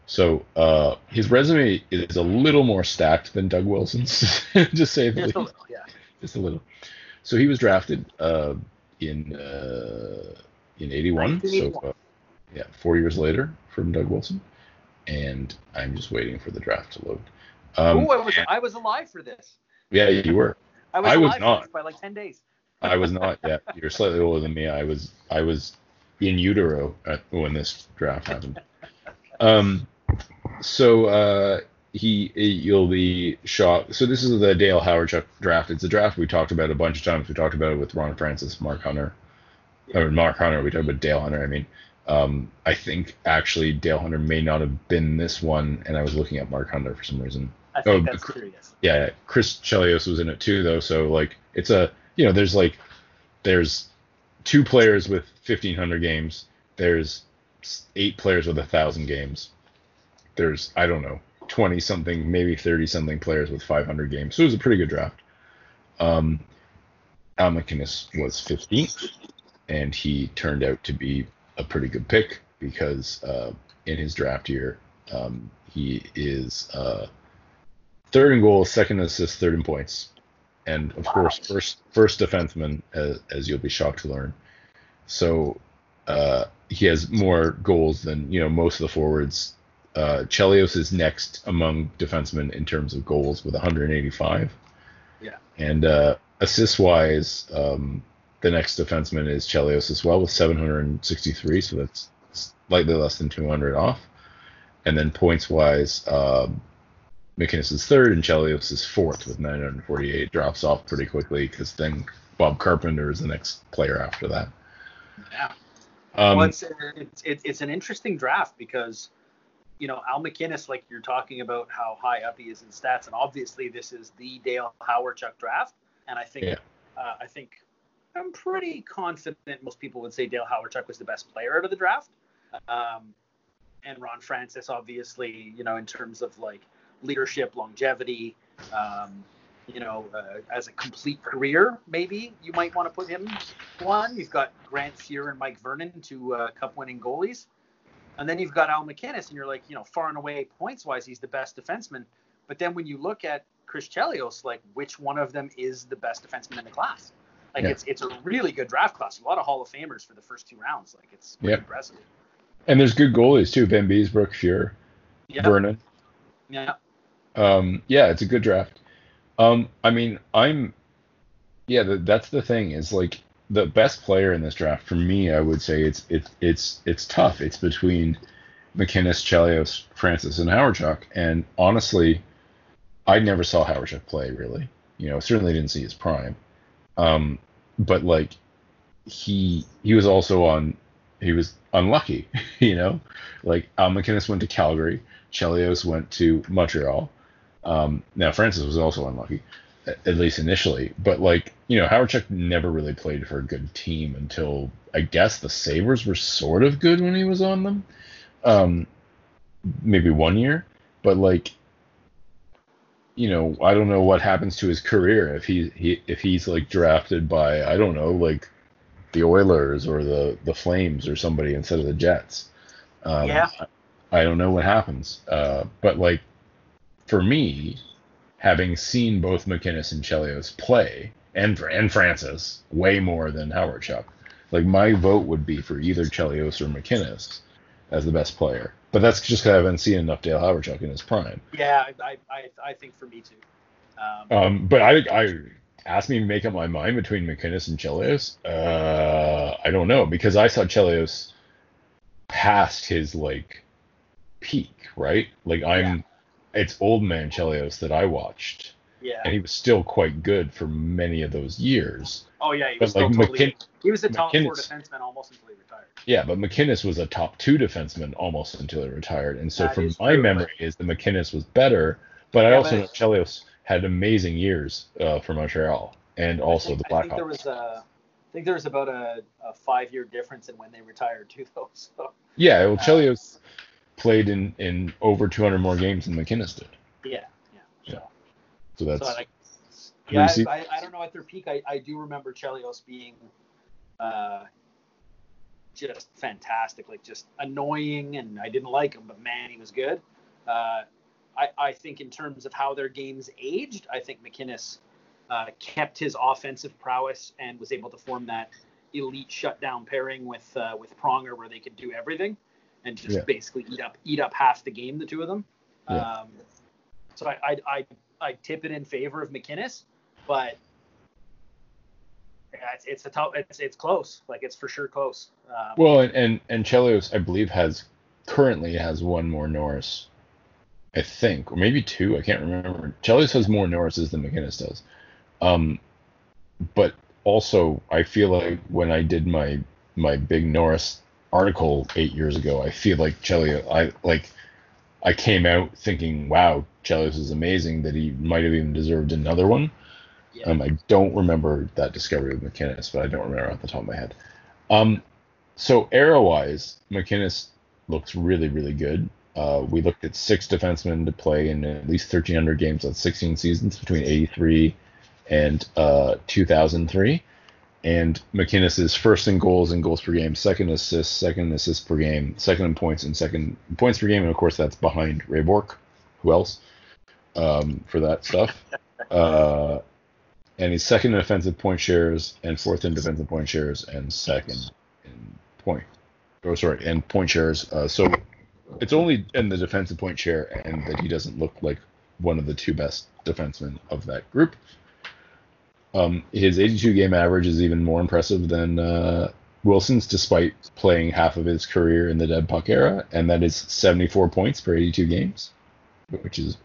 So uh, his resume is a little more stacked than Doug Wilson's, to say the Just a little, yeah. just a little. So he was drafted uh, in uh, in '81. So 1981. uh, yeah, four years later from Doug Wilson, and I'm just waiting for the draft to load. Um, Ooh, I was and- I was alive for this. yeah, you were. I was I was not. by like ten days. I was not. Yeah, you're slightly older than me. I was. I was in utero at, when this draft happened. Um, so uh, he you'll be shocked. So this is the Dale Howard draft. It's a draft we talked about a bunch of times. We talked about it with Ron Francis, Mark Hunter, or Mark Hunter. We talked about Dale Hunter. I mean, um, I think actually Dale Hunter may not have been this one, and I was looking at Mark Hunter for some reason. I think Oh, that's curious. Yeah, Chris Chelios was in it too, though. So like, it's a you know, there's like, there's two players with 1,500 games. There's eight players with a thousand games. There's I don't know, 20 something, maybe 30 something players with 500 games. So it was a pretty good draft. Um, Al MacInnis was 15th, and he turned out to be a pretty good pick because uh, in his draft year, um, he is uh, third in goals, second in assists, third in points, and of course first first defenseman, as, as you'll be shocked to learn. So uh, he has more goals than you know most of the forwards. Uh, Chelios is next among defensemen in terms of goals with 185. Yeah. And uh, assist wise, um, the next defenseman is Chelios as well with 763, so that's slightly less than 200 off. And then points wise, um, MacInnis is third and Chelios is fourth with 948. Drops off pretty quickly because then Bob Carpenter is the next player after that. Yeah. Um, well, it's, it's it's an interesting draft because you know Al MacInnis, like you're talking about how high up he is in stats, and obviously this is the Dale Hawerchuk draft, and I think Yeah. uh, I think I'm pretty confident most people would say Dale Hawerchuk was the best player out of the draft, um, and Ron Francis, obviously, you know, in terms of like leadership, longevity. Um, you know, uh, as a complete career, maybe you might want to put him one. You've got Grant Fuhr and Mike Vernon, two uh, cup-winning goalies, and then you've got Al MacInnis, and you're like, you know, far and away points-wise, he's the best defenseman. But then when you look at Chris Chelios, like, which one of them is the best defenseman in the class? Like, Yeah. it's it's a really good draft class. A lot of Hall of Famers for the first two rounds. Like, it's Yeah. impressive. and there's good goalies too. Vanbiesbrouck, Fuhr, Yeah, Vernon. yeah, Um, yeah, it's a good draft. Um, I mean, I'm, yeah, the, that's the thing is like the best player in this draft for me. I would say it's it's it's it's tough. It's between MacInnis, Chelios, Francis, and Hawerchuk. And honestly, I never saw Hawerchuk play really. You know, certainly didn't see his prime. Um, but like he he was also on he was unlucky, you know. Like Al MacInnis went to Calgary, Chelios went to Montreal. Um, now Francis was also unlucky, at least initially. But like you know, Hawerchuk never really played for a good team until I guess the Sabres were sort of good when he was on them. Um, maybe one year, but like you know, I don't know what happens to his career if he, he if he's like drafted by I don't know like the Oilers or the the Flames or somebody instead of the Jets. Um, Yeah. I, I don't know what happens, uh, but like for me, having seen both MacInnis and Chelios play and and Francis way more than Hawerchuk, like my vote would be for either Chelios or MacInnis as the best player. But that's just because I haven't seen enough Dale Hawerchuk in his prime. Yeah, I, I, I think for me too. Um, Um, but I, I asked me to make up my mind between MacInnis and Chelios. Uh, I don't know because I saw Chelios past his like peak, right? Like I'm, it's old man Chelios that I watched, yeah. and he was still quite good for many of those years. Oh yeah, he But was still like totally. McKin- he was a top four defenseman almost until he retired. Yeah, but MacInnis was a top two defenseman almost until he retired, and so That from my true, memory is the MacInnis was better. But I also but- know Chelios had amazing years uh, for Montreal and also think, the I think there was a, I think there was about a, a five year difference in when they retired too, though. So Yeah, well, Chelios played in, in over 200 more games than MacInnis did. yeah, yeah. Yeah. So, So that's so like, yeah, I, I, I don't know at their peak. I, I do remember Chelios being, uh, just fantastic. Like just annoying, and I didn't like him, but man, he was good. Uh, I, I think in terms of how their games aged, I think MacInnis uh, kept his offensive prowess and was able to form that elite shutdown pairing with uh, with Pronger, where they could do everything and just Yeah. basically eat up eat up half the game, the two of them. Yeah. Um, so I, I I I tip it in favor of MacInnis, but yeah, it's, it's a tough. It's it's close. Like it's for sure close. Um, well, and, and and Chelios, I believe, has currently has one more Norris, I think, or maybe two. I can't remember. Chelios has more Norrises than MacInnis does. Um, but also, I feel like when I did my my big Norris article eight years ago, I feel like Chelios, I like, I came out thinking, wow, Chelios is amazing. That he might have even deserved another one. yeah. Um, I don't remember that discovery of MacInnis, but I don't remember off the top of my head. Um, so arrow wise, MacInnis looks really, really good. Uh, we looked at six defensemen to play in at least 1,300 games on 16 seasons between 83 and uh, 2003. And MacInnis is first in goals and goals per game, second assists, second assists per game, second in points and second points per game. And of course, that's behind Ray Bourque. Who else um, for that stuff? Uh, and he's second in offensive point shares and fourth in defensive point shares and second in point. Oh, sorry, and point shares. Uh, so it's only in the defensive point share and that he doesn't look like one of the two best defensemen of that group. Um, his 82 game average is even more impressive than uh, Wilson's, despite playing half of his career in the dead puck era, and that is 74 points per 82 games, which is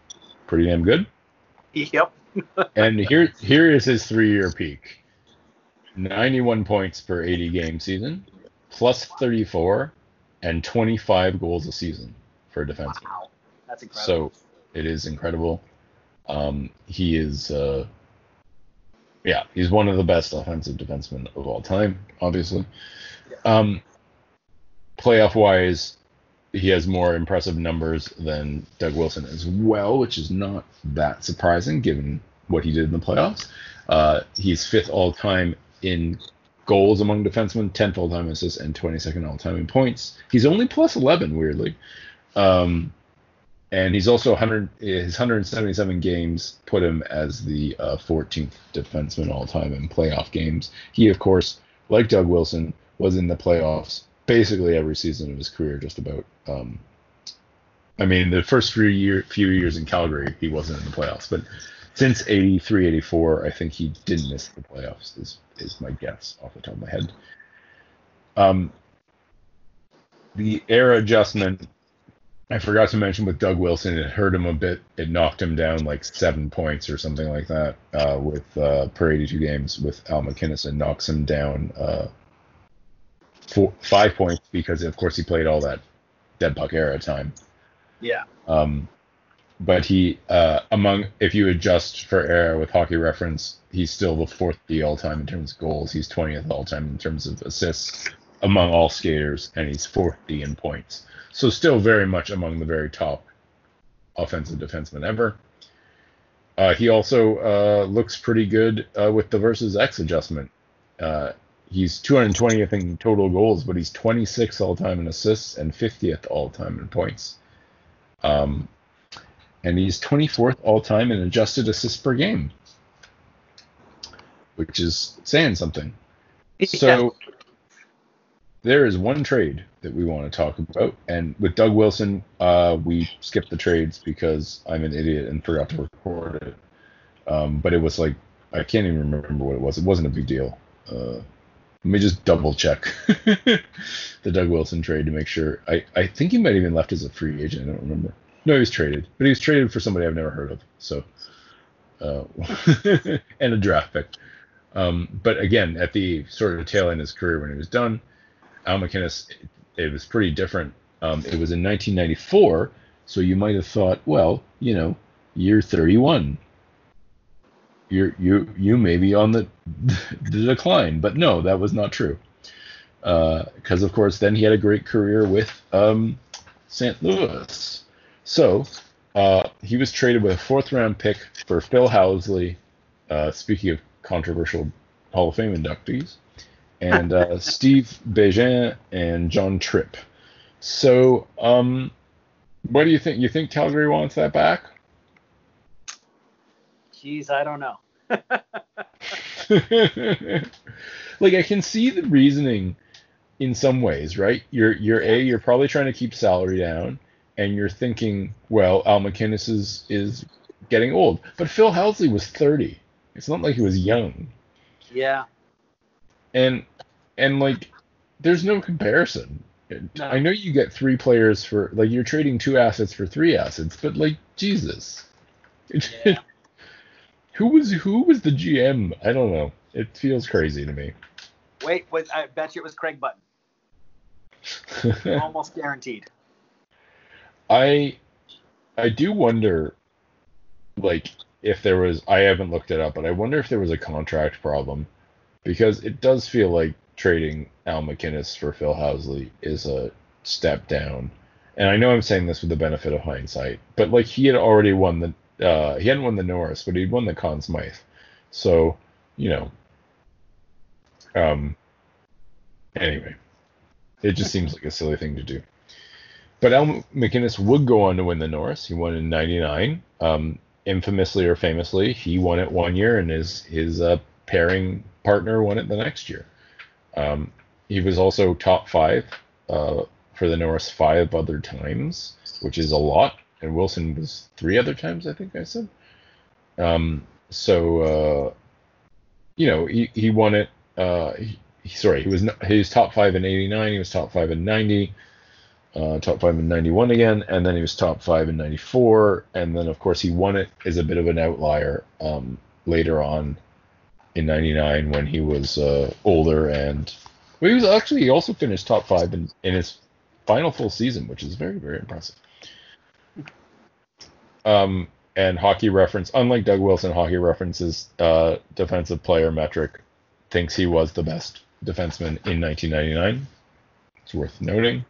pretty damn good Yep. and here here is his three year peak 91 points per 80 game season plus 34 and 25 goals a season for a defenseman Wow. That's incredible. so it is incredible um, he is uh, yeah he's one of the best offensive defensemen of all time obviously um, playoff wise he has more impressive numbers than Doug Wilson as well, which is not that surprising given what he did in the playoffs. Uh, he's fifth all time in goals among defensemen, 10th all time assists, and 22nd all time in points. He's only plus 11, weirdly. Um, and he's also 100, his 177 games put him as the uh, 14th defenseman all time in playoff games. He, of course, like Doug Wilson, was in the playoffs basically every season of his career, just about. Um, I mean, the first few year few years in Calgary, he wasn't in the playoffs, but since 83, 84, I think he didn't miss the playoffs. Is is my guess off the top of my head. Um, the era adjustment I forgot to mention with Doug Wilson, it hurt him a bit. It knocked him down like seven points or something like that uh, with uh, per 82 games with Al MacInnis and knocks him down uh, four, five points because, of course, he played all that dead puck era time. Yeah. Um, but he, uh, among, if you adjust for era with hockey reference, he's still the fourth D all time in terms of goals. He's 20th all time in terms of assists among all skaters, and he's fourth D in points. So still very much among the very top offensive defensemen ever. Uh, he also uh, looks pretty good uh, with the versus X adjustment. Uh, he's 220th in total goals, but he's 26th all time in assists and 50th all time in points. Um, and he's 24th all time in adjusted assists per game, which is saying something. So there is one trade that we want to talk about, and with Doug Wilson, uh, we skipped the trades because I'm an idiot and forgot to record it. Um, but it was like I can't even remember what it was. It wasn't a big deal. Uh, let me just double check the Doug Wilson trade to make sure. I, I think he might even left as a free agent. I don't remember. No, he was traded, but he was traded for somebody I've never heard of. So, uh, and a draft pick. Um, but again, at the sort of tail end of his career when he was done, Al MacInnis, it, was pretty different. Um, it was in 1994, so you might have thought, well, you know, year 31, you're you you may be on the the decline, but no, that was not true. Because uh, of course, then he had a great career with um, St. Louis. So uh, he was traded with a fourth round pick for Phil Housley. Uh, speaking of controversial Hall of Fame inductees, and uh, Steve Bégin and John Tripp. So, um, what do you think? You think Calgary wants that back? Jeez, I don't know. like I can see the reasoning in some ways, right? You're you're a you're probably trying to keep salary down, and you're thinking, well, Al MacInnis is is getting old, but Phil Housley was 30. It's not like he was young. Yeah. And and like, there's no comparison. No. I know you get three players for like you're trading two assets for three assets, but like Jesus, yeah. who was who was the GM? I don't know. It feels crazy to me. Wait, wait I bet you it was Craig Button. Almost guaranteed. I I do wonder, like, if there was. I haven't looked it up, but I wonder if there was a contract problem, because it does feel like trading Al MacInnis for Phil Housley is a step down. And I know I'm saying this with the benefit of hindsight, but like he had already won the uh, he hadn't won the Norris, but he'd won the Conn Smythe. So, you know. Um anyway. It just seems like a silly thing to do. But Al MacInnis would go on to win the Norris. He won in '99. Um, infamously or famously, he won it one year, and his his uh, pairing partner won it the next year. Um, he was also top five uh, for the Norris five other times, which is a lot. And Wilson was three other times, I think I said. Um, so, uh, you know, he, he won it. Uh, he, sorry, he was he was top five in '89. He was top five in '90. Uh, top five in 91 again, and then he was top five in 94, and then of course he won it as a bit of an outlier um, later on in '99 when he was uh, older and well, he was actually he also finished top five in, in his final full season, which is very very impressive. Um, and hockey reference, unlike Doug Wilson, hockey references uh, defensive player metric thinks he was the best defenseman in 1999. It's worth noting,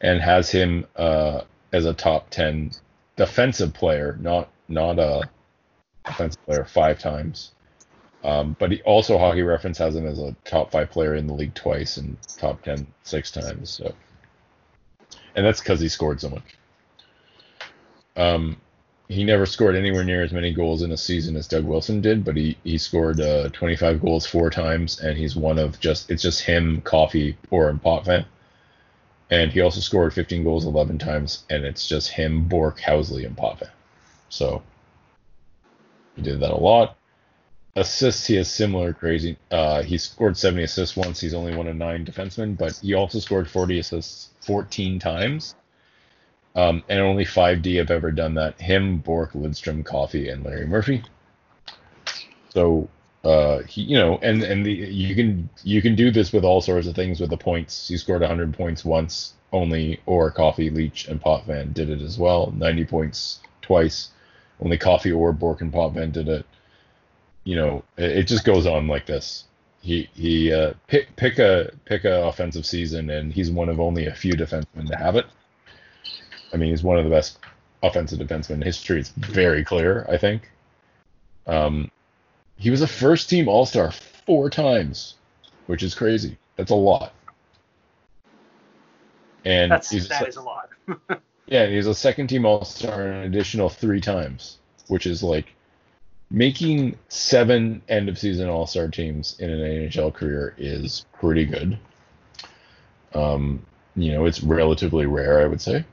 and has him uh, as a top 10 defensive player, not not a defensive player five times. Um, but he also Hockey Reference has him as a top five player in the league twice and top ten six times. So, and that's because he scored so much. Um, he never scored anywhere near as many goals in a season as Doug Wilson did, but he he scored uh, 25 goals four times, and he's one of just it's just him, Coffey, or and Potvin. And he also scored 15 goals 11 times, and it's just him, Bourque, Housley, and Potvin. So he did that a lot assists, he has similar crazy. Uh, he scored 70 assists once. He's only one of nine defensemen, but he also scored 40 assists 14 times. Um, and only 5D have ever done that. Him, Bourque, Lidstrom, Coffey, and Larry Murphy. So uh, he, you know, and and the, you can you can do this with all sorts of things with the points. He scored 100 points once only, or Coffey, Leetch, and Potvin did it as well. 90 points twice. Only Coffey or Bourque and Potvin did it. You know, it, it just goes on like this. He he uh, pick pick a pick a offensive season, and he's one of only a few defensemen to have it. I mean, he's one of the best offensive defensemen in history. It's very clear, I think. Um, he was a first team All Star four times, which is crazy. That's a lot. And That's he's that a, is a lot. yeah, he's a second team All Star an additional three times, which is like making seven end of season All Star teams in an NHL career is pretty good. Um, you know, it's relatively rare, I would say.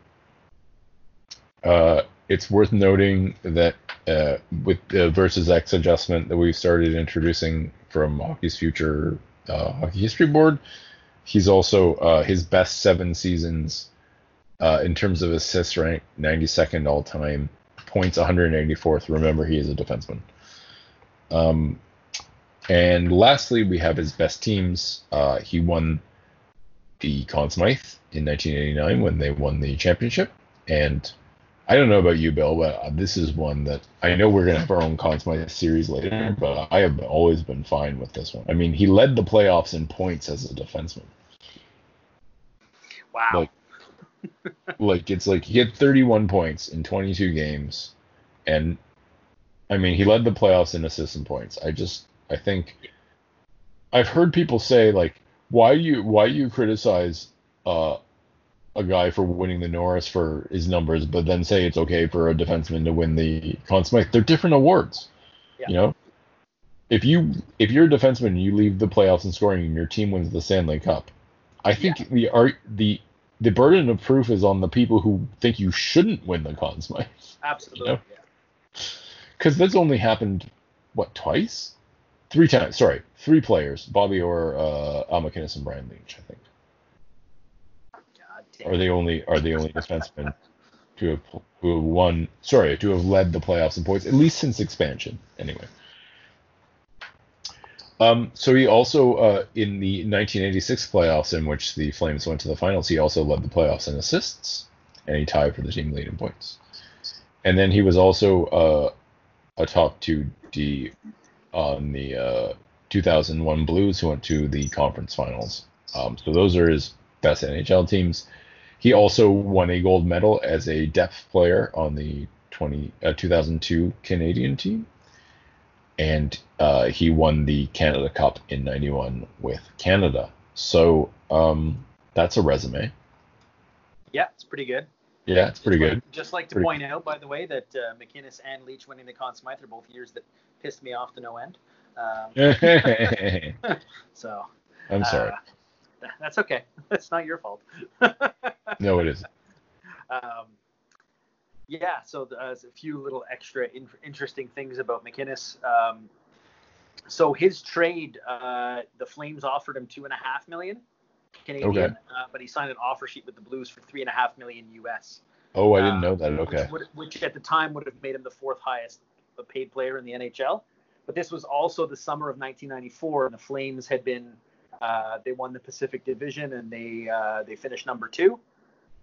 Uh, it's worth noting that uh, with the versus X adjustment that we've started introducing from Hockey's Future uh, Hockey History Board, he's also uh, his best seven seasons uh, in terms of assists ranked 92nd all time, points 184th. Remember, he is a defenseman. Um, and lastly, we have his best teams. Uh, he won the Conn Smythe in 1989 when they won the championship, and I don't know about you, Bill, but this is one that I know we're gonna have our own Conn Smythe series later, but I have always been fine with this one. I mean, he led the playoffs in points as a defenseman. Wow. Like, like it's like he had 31 points in 22 games, and I mean he led the playoffs in assists and points. I just I think I've heard people say like why you why you criticize uh, a guy for winning the Norris for his numbers, but then say it's okay for a defenseman to win the Conn Smythe. They're different awards. Yeah. You know, if you if you're a defenseman and you leave the playoffs in scoring and your team wins the Stanley Cup, I think the art the the burden of proof is on the people who think you shouldn't win the Conn Smythe. Absolutely. You know? Because that's only happened what twice, three times. Sorry, three players: Bobby Orr, uh, Al MacInnis, and Brian Leetch. I think God are the only are the only defensemen to have who have won. Sorry, to have led the playoffs in points at least since expansion. Anyway. Um, so he also, uh, in the 1986 playoffs, in which the Flames went to the finals, he also led the playoffs in assists, and he tied for the team lead in points. And then he was also uh, a top two D on the uh, 2001 Blues, who went to the conference finals. Um, so those are his best NHL teams. He also won a gold medal as a depth player on the 20 uh, 2002 Canadian team, and uh, he won the Canada Cup in '91 with Canada. So um, that's a resume. Yeah, it's pretty good. Yeah, it's pretty Just good. like- Just like to Pretty- point out, by the way, that uh, MacInnis and Leetch winning the Conn Smythe are both years that pissed me off to no end. Um, I'm sorry. uh, that's okay. That's not your fault. No, it isn't. um, yeah, so there's a few little extra in- interesting things about MacInnis. Um, so his trade, uh, the Flames offered him two and a half million Canadian, Okay. uh, but he signed an offer sheet with the Blues for three and a half million US. Oh, I didn't uh, know that. Okay. Which, would, which at the time would have made him the fourth highest paid player in the NHL. But this was also the summer of 1994, and the Flames had been uh, they won the Pacific Division and they uh, they finished number two,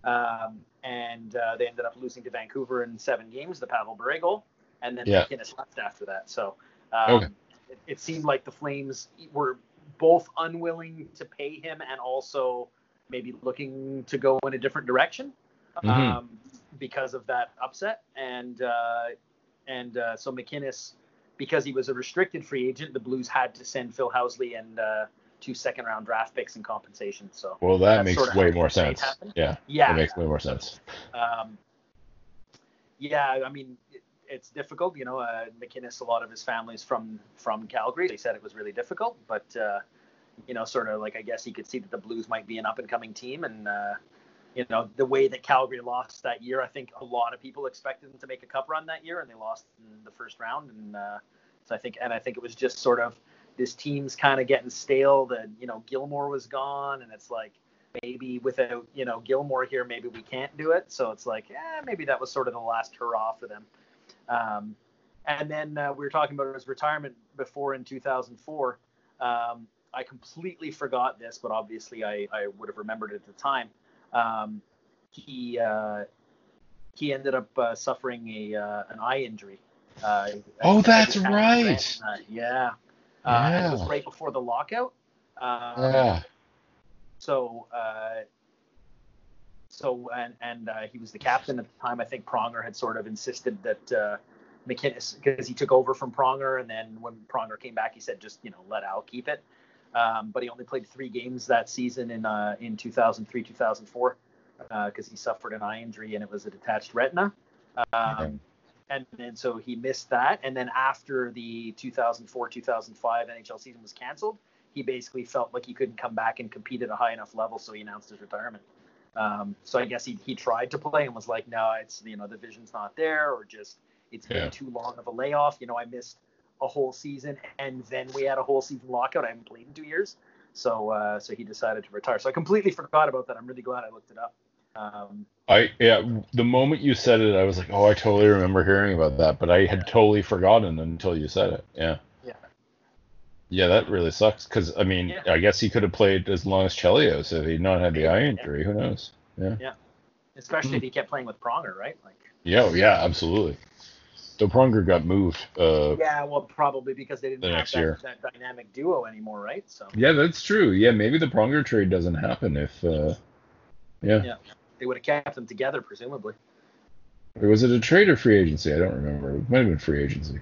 um, and uh, they ended up losing to Vancouver in seven games, the Pavel Bure goal, and then Yeah. MacInnis left after that. So um, Okay. it, it seemed like the Flames were both unwilling to pay him and also maybe looking to go in a different direction Mhm. um, because of that upset. And uh, and uh, so MacInnis, because he was a restricted free agent, the Blues had to send Phil Housley and two second round draft picks and compensation. So Well, that makes way more sense. happened. Yeah, yeah, it makes way more sense. um, yeah, I mean, it, it's difficult. You know, uh, MacInnis, a lot of his family's from from Calgary. They said it was really difficult, but uh, you know, sort of like I guess he could see that the Blues might be an up and coming team, and uh, you know, the way that Calgary lost that year, I think a lot of people expected them to make a cup run that year, and they lost in the first round, and uh, so I think, and I think it was just sort of this team's kind of getting stale. That you know, Gilmour was gone, and it's like maybe without you know Gilmour here, maybe we can't do it. So it's like, yeah, maybe that was sort of the last hurrah for them. Um, and then uh, we were talking about his retirement before in 2004. Um, I completely forgot this, but obviously I, I would have remembered it at the time. Um, he uh, he ended up uh, suffering a uh, an eye injury. Uh, oh, that's right. yeah. Yeah. it was right before the lockout. Um, yeah. So, uh, so and and uh, he was the captain at the time. I think Pronger had sort of insisted that uh, MacInnis, because he took over from Pronger, and then when Pronger came back, he said just you know let Al keep it. Um, but he only played three games that season in uh, in 2003 2004 because uh, he suffered an eye injury and it was a detached retina. Um, and, and so he missed that. And then after the 2004 2005 NHL season was canceled, he basically felt like he couldn't come back and compete at a high enough level, so he announced his retirement. Um, so I guess he, he tried to play and was like, no, it's you know the vision's not there, or just it's been too long of a layoff. You know, I missed a whole season, and then we had a whole season lockout. I haven't played in two years, so uh, so he decided to retire. So I completely forgot about that. I'm really glad I looked it up. Um, I yeah, the moment you said it, I was like, oh, I totally remember hearing about that, but I had totally forgotten until you said it. Yeah. Yeah. Yeah, that really sucks. Because I mean, yeah. I guess he could have played as long as Chelios if he'd not had the eye injury. Who knows? Yeah. Yeah. Especially mm. if he kept playing with Pronger, right? Like. Yeah, oh, yeah, absolutely. The Pronger got moved. Uh, yeah, well, probably because they didn't the have that, that, dynamic duo anymore, right? So. Yeah, that's true. Yeah, maybe the Pronger trade doesn't happen if. Uh, yeah. Yeah they would have kept them together, presumably. Or was it a trade or free agency? I don't remember. It might have been free agency.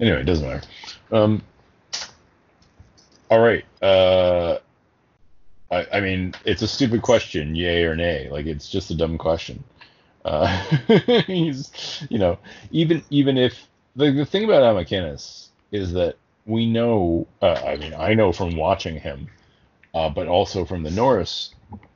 Anyway, it doesn't matter. Um, all right. Uh, I, I mean, it's a stupid question, yay or nay. Like, it's just a dumb question. Uh, he's, you know, even even if the, the thing about Al MacInnis is that we know, uh, I mean, I know from watching him, uh, but also from the Norris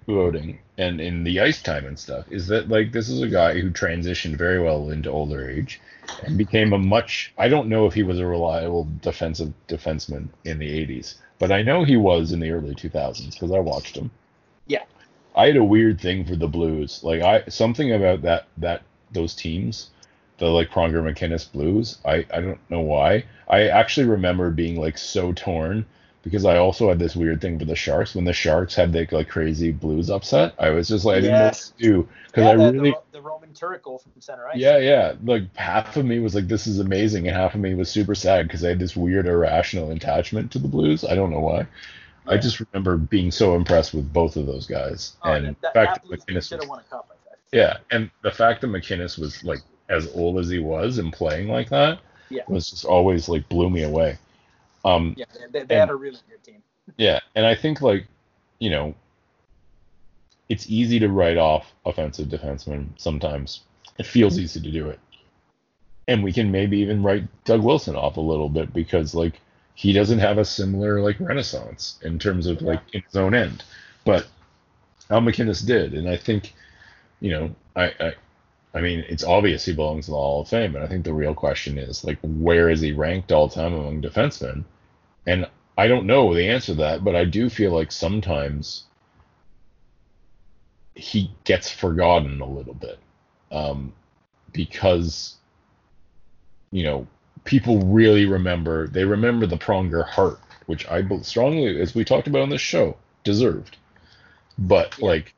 voting and in the ice time and stuff is that like this is a guy who transitioned very well into older age and became a much I don't know if he was a reliable defensive defenseman in the 80s, but I know he was in the early 2000s because I watched him. Yeah. I had a weird thing for the Blues. Like I something about that that those teams, the like Pronger MacInnis Blues. I I don't know why. I actually remember being like so torn because I also had this weird thing for the Sharks. When the Sharks had the like crazy Blues upset, I was just like, I didn't know what to do because yeah, I really the, the Roman goal from center ice. Yeah, yeah. Like half of me was like, this is amazing, and half of me was super sad because I had this weird irrational attachment to the Blues. I don't know why. Yeah. I just remember being so impressed with both of those guys, oh, and that, the fact that, that MacInnis should have won a cup. Yeah, and the fact that MacInnis was like as old as he was and playing like that yeah. was just always like blew me away. Um, yeah, they, they and, had a really good team. yeah, and I think like, you know, it's easy to write off offensive defensemen sometimes. It feels mm-hmm. easy to do it. And we can maybe even write Doug Wilson off a little bit because like he doesn't have a similar like renaissance in terms of like in his own end. But Al MacInnis did, and I think, you know, I, I I mean, it's obvious he belongs in the Hall of Fame, but I think the real question is like, where is he ranked all time among defensemen? And I don't know the answer to that, but I do feel like sometimes he gets forgotten a little bit um, because you know people really remember they remember the Pronger Hart, which I strongly, as we talked about on this show, deserved. But yeah. like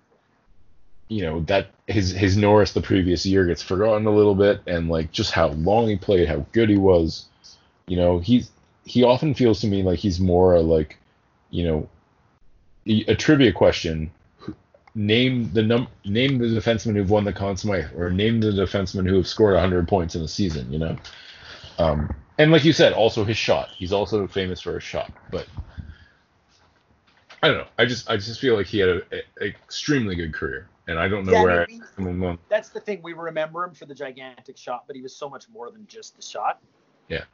you know that his his Norris the previous year gets forgotten a little bit, and like just how long he played, how good he was. You know, he's he often feels to me like he's more a, like, you know, a trivia question. Name the num name the defenseman who've won the Conn Smythe, or name the defenseman who have scored 100 points in a season. You know, um, and like you said, also his shot. He's also famous for his shot, but I don't know. I just I just feel like he had an extremely good career and I don't know yeah, where. I mean, we, that's the thing. We remember him for the gigantic shot, but he was so much more than just the shot. Yeah.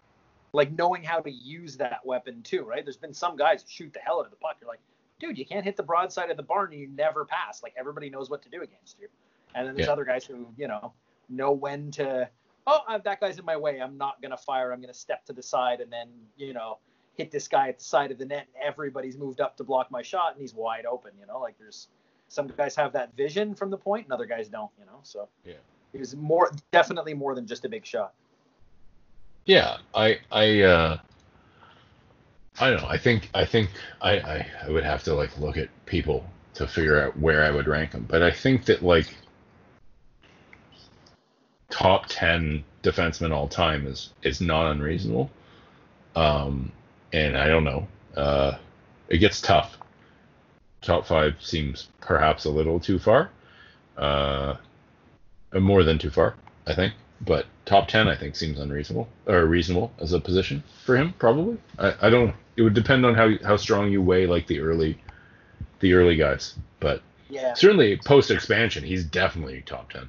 Like knowing how to use that weapon too, right? There's been some guys who shoot the hell out of the puck. You're like, dude, you can't hit the broadside of the barn and you never pass. Like everybody knows what to do against you. And then there's yeah. other guys who, you know, know when to. Oh, uh, that guy's in my way. I'm not gonna fire. I'm gonna step to the side and then, you know, hit this guy at the side of the net and everybody's moved up to block my shot and he's wide open. You know, like there's some guys have that vision from the point and other guys don't. You know, so Yeah. he was more definitely more than just a big shot. Yeah, I I uh I don't know. I think I think I, I I would have to like look at people to figure out where I would rank them. But I think that like top 10 defensemen all time is is not unreasonable. Um and I don't know. Uh it gets tough. Top 5 seems perhaps a little too far. Uh more than too far, I think. But top 10 i think seems unreasonable or reasonable as a position for him probably. I, I don't it would depend on how how strong you weigh like the early the early guys. But Yeah. certainly post expansion he's definitely top 10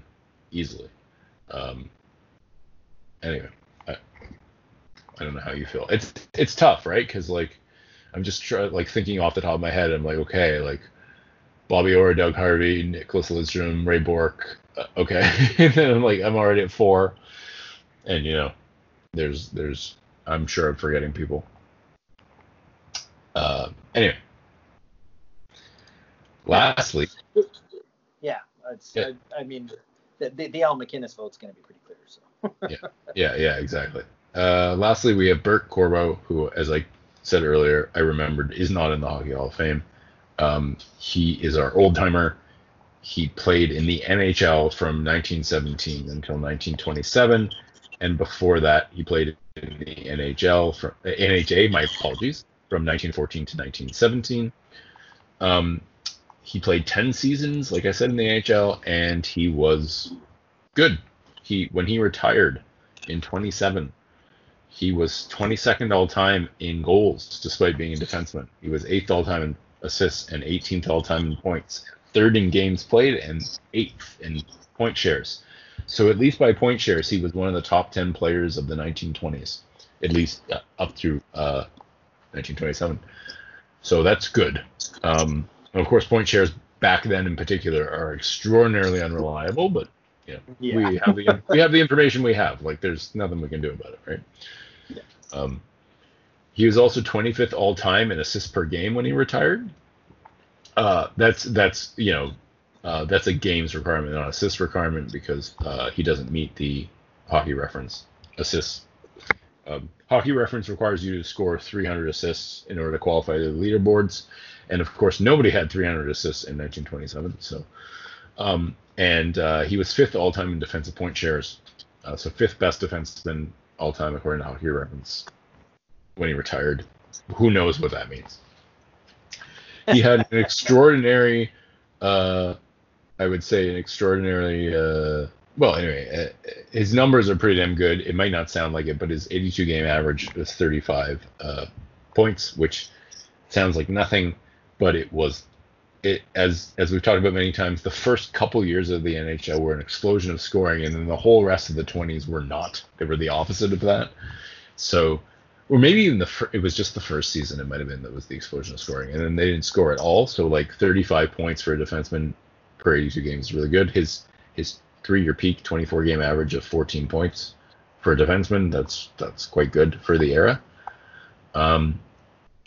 easily. Um anyway i i don't know how you feel. It's it's tough right? Because like i'm just try, like thinking off the top of my head i'm like okay like bobby orr doug harvey nicklas lidstrom ray bourque uh, okay and then i'm like i'm already at four and you know there's there's i'm sure i'm forgetting people uh anyway lastly Yeah. It's, Yeah. I, I mean, the, the, the Al MacInnis vote's going to be pretty clear. So. yeah yeah exactly uh lastly we have bert corbeau who as i said earlier i remembered is not in the hockey hall of fame. Um he is our old timer he played in the nhl from 1917 until 1927 and before that he played in the nhl from nha my apologies from 1914 to 1917 um he played 10 seasons like i said in the nhl and he was good. He when he retired in 27 he was 22nd all time in goals despite being a defenseman. He was 8th all time in assists and 18th all time in points. Third in games played and 8th in point shares. So at least by point shares he was one of the top 10 players of the 1920s at least uh, up through uh, 1927 so that's good. Um, of course point shares back then in particular are extraordinarily unreliable but you know, Yeah. we have the we have the information we have. Like there's nothing we can do about it, right? Yeah. Um, he was also 25th all time in assists per game when he retired. Uh, that's that's you know uh, that's a games requirement, not assist requirement, because uh, he doesn't meet the hockey reference assists. Um, hockey reference requires you to score 300 assists in order to qualify to the leaderboards, and of course nobody had 300 assists in 1927. So. Um, and uh, he was fifth all time in defensive point shares, uh, so fifth best defenseman all time according to Hockey Reference when he retired. Who knows what that means? He had an extraordinary, uh, I would say, an extraordinarily. Uh, well, anyway, uh, his numbers are pretty damn good. It might not sound like it, but his 82 game average was 35 uh, points, which sounds like nothing, but it was it as as we've talked about many times, the first couple years of the NHL were an explosion of scoring, and then the whole rest of the 20s were not. They were the opposite of that. So, or maybe even the fir- it was just the first season. It might have been that was the explosion of scoring, and then they didn't score at all. So like 35 points for a defenseman per 82 games is really good. His his three-year peak 24 game average of 14 points for a defenseman that's that's quite good for the era. Um,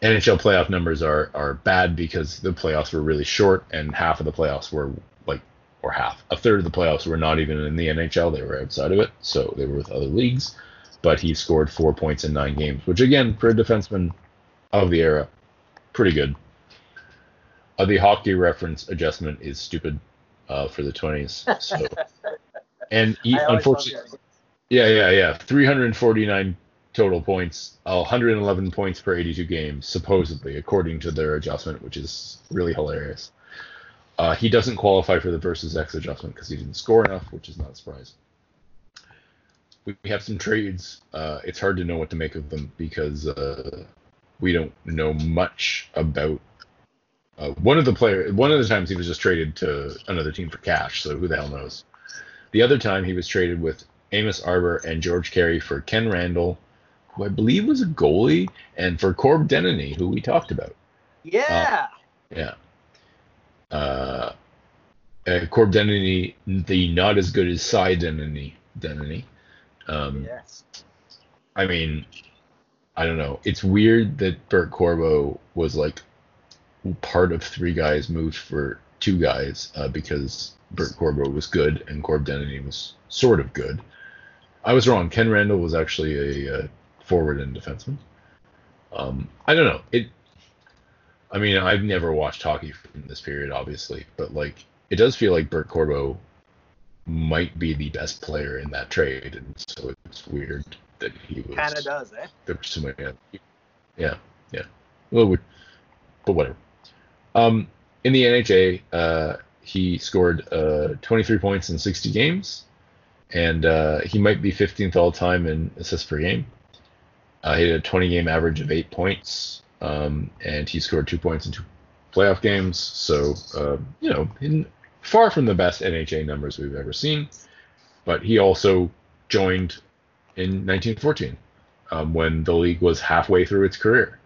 NHL playoff numbers are are bad because the playoffs were really short and half of the playoffs were like or half a third of the playoffs were not even in the NHL they were outside of it so they were with other leagues. But he scored 4 points in 9 games which again for a defenseman of the era pretty good. Uh, the hockey reference adjustment is stupid uh, for the 20s so. And he unfortunately yeah, yeah, yeah. 349 total points, 111 points per 82 games, supposedly, according to their adjustment, which is really hilarious. Uh, he doesn't qualify for the versus X adjustment because he didn't score enough, which is not a surprise. We have some trades. Uh, it's hard to know what to make of them because uh, we don't know much about. Uh, one of the player, one of the times he was just traded to another team for cash, so who the hell knows? The other time he was traded with Amos Arbour and George Carey for Ken Randall, who I believe was a goalie, and for Corb Denneny, who we talked about. Yeah. Yeah. Uh, uh, Corb Denneny, the not as good as Cy Denneny. Denny. Um, yes. I mean, I don't know. It's weird that Bert Corbeau was like part of three guys moved for two guys uh, because Bert Corbeau was good and Corb Denneny was sort of good. I was wrong. Ken Randall was actually a, uh, forward and defenseman. Um, I don't know. It. I mean, I've never watched hockey from this period, obviously, but like it does feel like Bert Corbeau might be the best player in that trade, and so it's weird that he was. Kind of does, eh? There was. Yeah, yeah. Well, but whatever. Um, in the NHA, uh, he scored uh, 23 points in 60 games, and uh, he might be 15th all time in assists per game. Uh, he had a 20 game average of eight points, um, and he scored two points in two playoff games. So, uh, you know, in, far from the best NHA numbers we've ever seen. But he also joined in 1914 um, when the league was halfway through its career.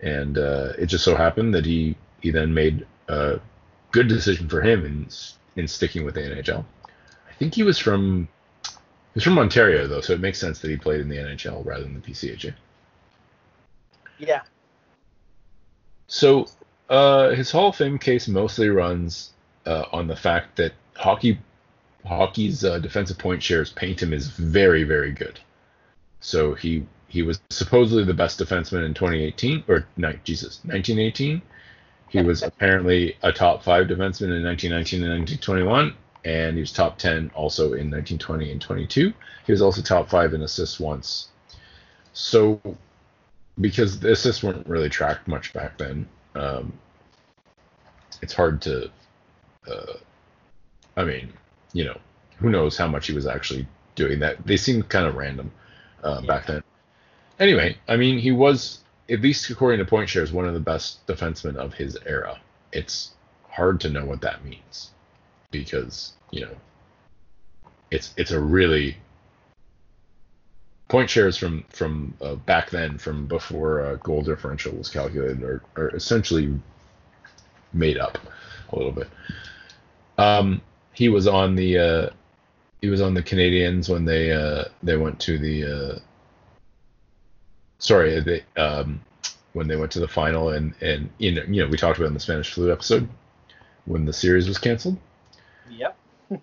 And uh, it just so happened that he, he then made a good decision for him in, in sticking with the NHL. I think he was from He's from Ontario though, so it makes sense that he played in the NHL rather than the PCHA. Yeah. So uh, his Hall of Fame case mostly runs uh, on the fact that hockey hockey's uh, defensive point shares paint him as very very good. So he he was supposedly the best defenseman in 2018 or no, Jesus 1918. He was apparently a top five defenseman in 1919 and 1921, and he was top 10 also in 1920 and 22. He was also top five in assists once. So, because the assists weren't really tracked much back then, um, it's hard to. Uh, I mean, you know, who knows how much he was actually doing that? They seemed kind of random uh, yeah. back then. Anyway, I mean, he was at least according to point shares one of the best defensemen of his era. It's hard to know what that means because you know it's it's a really point shares from from uh, back then from before uh, goal differential was calculated are, are essentially made up a little bit. Um, he was on the uh, he was on the Canadiens when they uh, they went to the uh, sorry they um, when they went to the final and and you know you know we talked about in the Spanish flu episode when the series was canceled Yep.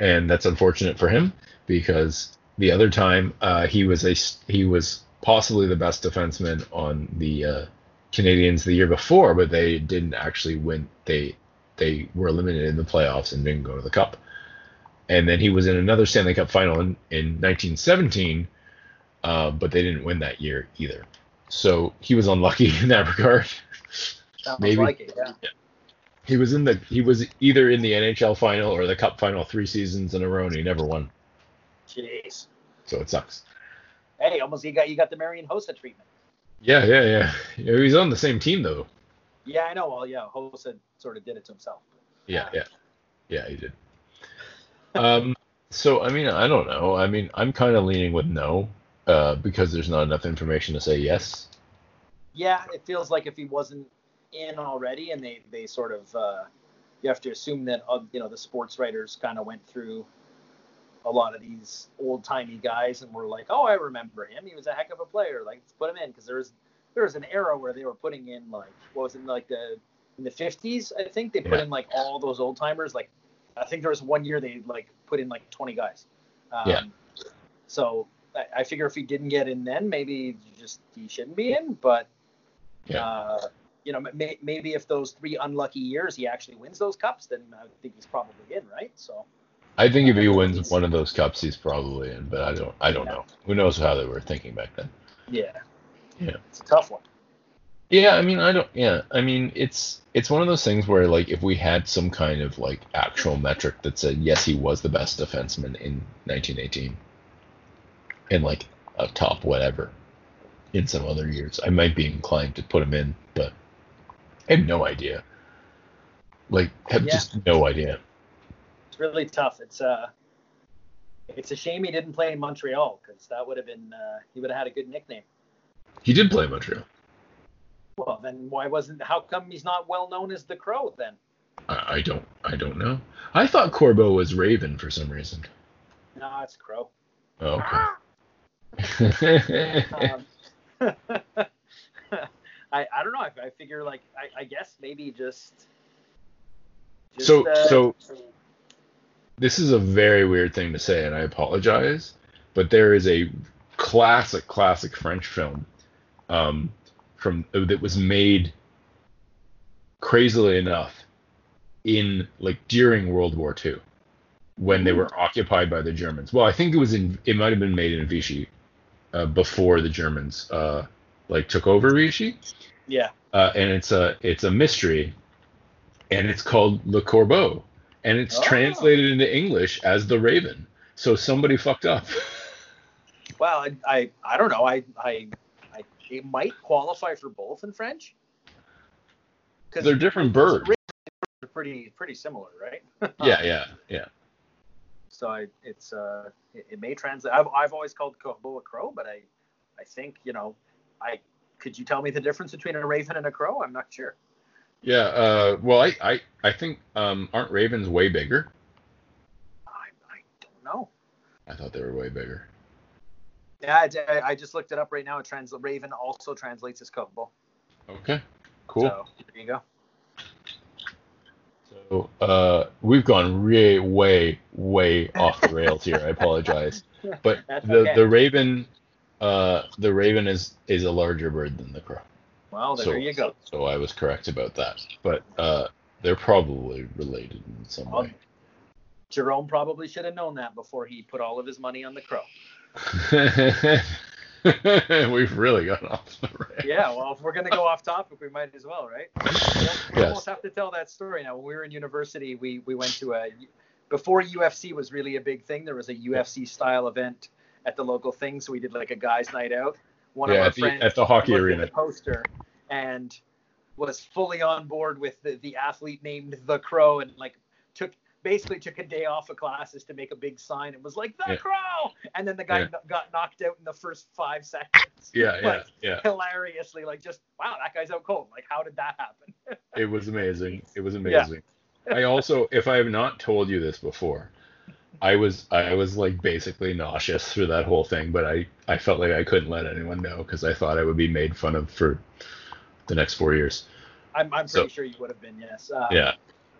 and that's unfortunate for him because the other time uh, he was a he was possibly the best defenseman on the uh, Canadiens the year before, but they didn't actually win. They they were eliminated in the playoffs and didn't go to the cup. And then he was in another Stanley Cup final in, in 1917, uh, but they didn't win that year either. So he was unlucky in that regard. Sounds Maybe. Like it, yeah. He was in the he was either in the NHL final or the Cup final three seasons in a row, and he never won. Jeez. So it sucks. Hey, almost you got you got the Marian Hossa treatment. Yeah, yeah, yeah. He's on the same team though. Yeah, I know. Well, yeah, Hossa sort of did it to himself. Yeah, yeah, yeah, he did. um, so I mean, I don't know. I mean, I'm kind of leaning with no, uh, because there's not enough information to say yes. Yeah, it feels like if he wasn't in already, and they they sort of uh, you have to assume that uh, you know the sports writers kind of went through a lot of these old timey guys and were like, oh, I remember him. He was a heck of a player. Like let's put him in because there was there was an era where they were putting in like what was it like the in the 50s I think they put yeah. in like all those old timers like I think there was one year they like put in like 20 guys. Um, yeah. So I, I, figure if he didn't get in then, maybe just he shouldn't be in. But yeah. Uh, you know, may, maybe if those three unlucky years he actually wins those cups, then I think he's probably in, right? So. I think if he uh, wins one of those cups, he's probably in, but I don't. I don't yeah. know. Who knows how they were thinking back then? Yeah. Yeah. It's a tough one. Yeah, I mean, I don't. Yeah, I mean, it's it's one of those things where like if we had some kind of like actual metric that said yes, he was the best defenseman in 1918, and like a top whatever in some other years, I might be inclined to put him in, but I have no idea. Like, have yeah. just no idea. It's really tough. It's uh, it's a shame he didn't play in Montreal because that would have been uh, he would have had a good nickname. He did play in Montreal. Well, then why wasn't? How come he's not well known as the Crow then? I, I don't. I don't know. I thought Corbeau was Raven for some reason. No, it's Crow. Oh, okay. um, I, I don't know. I, I figure like I, I guess maybe just. just So- uh, so- This is a very weird thing to say, and I apologize, but there is a classic, classic French film um, from that was made crazily enough in like during World War II when they were occupied by the Germans. Well, I think it was in it might have been made in Vichy uh, before the Germans uh, like took over Vichy. yeah. uh, and it's a it's a mystery, and it's called Le Corbeau, and it's Oh. translated into English as the Raven. So somebody fucked up. Well, I, I I don't know. I I I it might qualify for both in French. Because They're different birds. are pretty pretty similar, right? yeah, yeah, yeah. So I, it's uh, it, it may translate. I've, I've always called corbeau a crow, but I, I think you know, I could you tell me the difference between a raven and a crow? I'm not sure. Yeah. Uh, well, I, I I think um, aren't ravens way bigger? I, I don't know. I thought they were way bigger. Yeah, I, I just looked it up right now. It trans raven also translates as corbeau. Okay. Cool. So there you go. So uh, we've gone way, way, way off the rails here. I apologize, but That's the okay. the raven, uh, the raven is is a larger bird than the crow. Well, there so, you go. So I was correct about that, but uh, they're probably related in some Well, way. Jerome probably should have known that before he put all of his money on the crow. We've really gone off the rails. Yeah, well, if we're gonna go off topic, we might as well, right? We Yes. almost have to tell that story now. When we were in university, we we went to a before UFC was really a big thing. There was a UFC style event at the local thing, so we did like a guys' night out. One of Yeah, our at the, friends at the hockey arena. at the poster and was fully on board with the, the athlete named the Crow and like took basically took a day off of classes to make a big sign and was like the Yeah. Crow, and then the guy Yeah. got knocked out in the first five seconds. Yeah, yeah, Like, yeah. hilariously like just wow that guy's out cold like how did that happen It was amazing. It was amazing Yeah. amazing. I also, if I have not told you this before, I was I was like basically nauseous through that whole thing, but I I felt like I couldn't let anyone know because I thought I would be made fun of for the next four years. i'm, I'm So- pretty sure you would have been yes uh, Yeah,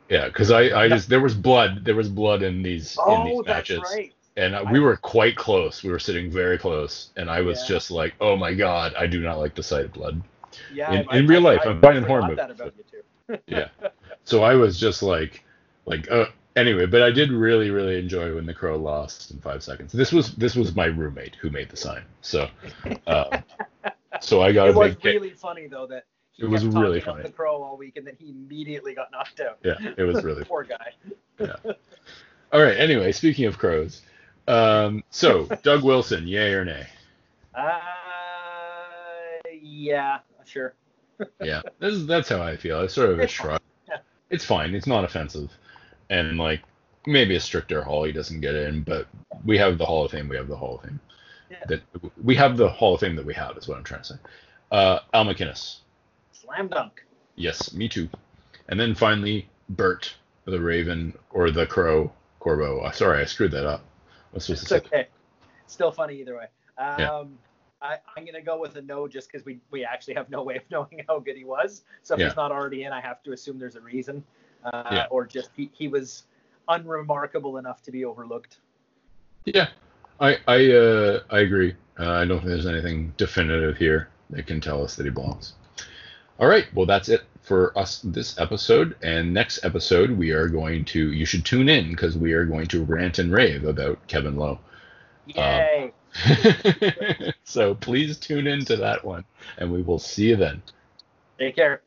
yeah, because I I just there was blood there was blood in these in oh these that's matches. right and uh, we were quite close. We were sitting very close, and I was Yeah. just like, "Oh my god, I do not like the sight of blood." yeah In- I- in I- real I- life, I I'm fine in horror movies, about you too Yeah. So I was just like, like, uh, anyway. But I did really, really enjoy when the crow lost in five seconds. This was this was my roommate who made the sign. So, um, so I got it a was really funny though that he It was really funny. the crow all week and then he immediately got knocked out Yeah, it was really. poor guy yeah. All right. Anyway, speaking of crows, um, so Doug Wilson, yay or nay? uh yeah sure yeah, this is, that's how I feel. It's sort of a shrug. It's fine. It's not offensive, and like maybe a stricter Hall he doesn't get in, but we have the Hall of Fame. We have the Hall of Fame. Yeah. That we have the Hall of Fame that we have is what I'm trying to say. Uh, Al MacInnis. slam dunk Yes, me too. And then finally Bert, the Raven or the Crow Corbeau. Uh, sorry, I screwed that up. What's it's okay still funny either way um Yeah. I, I'm gonna go with a no just because we, we actually have no way of knowing how good he was. So if Yeah. he's not already in, I have to assume there's a reason, uh, Yeah. or just he, he was unremarkable enough to be overlooked. Yeah, I I uh, I agree. Uh, I don't think there's anything definitive here that can tell us that he belongs. All right, well that's it for us this episode. And next episode we are going to you should tune in because we are going to rant and rave about Kevin Lowe. Yay! so please tune in to that one, and we will see you then. Take care.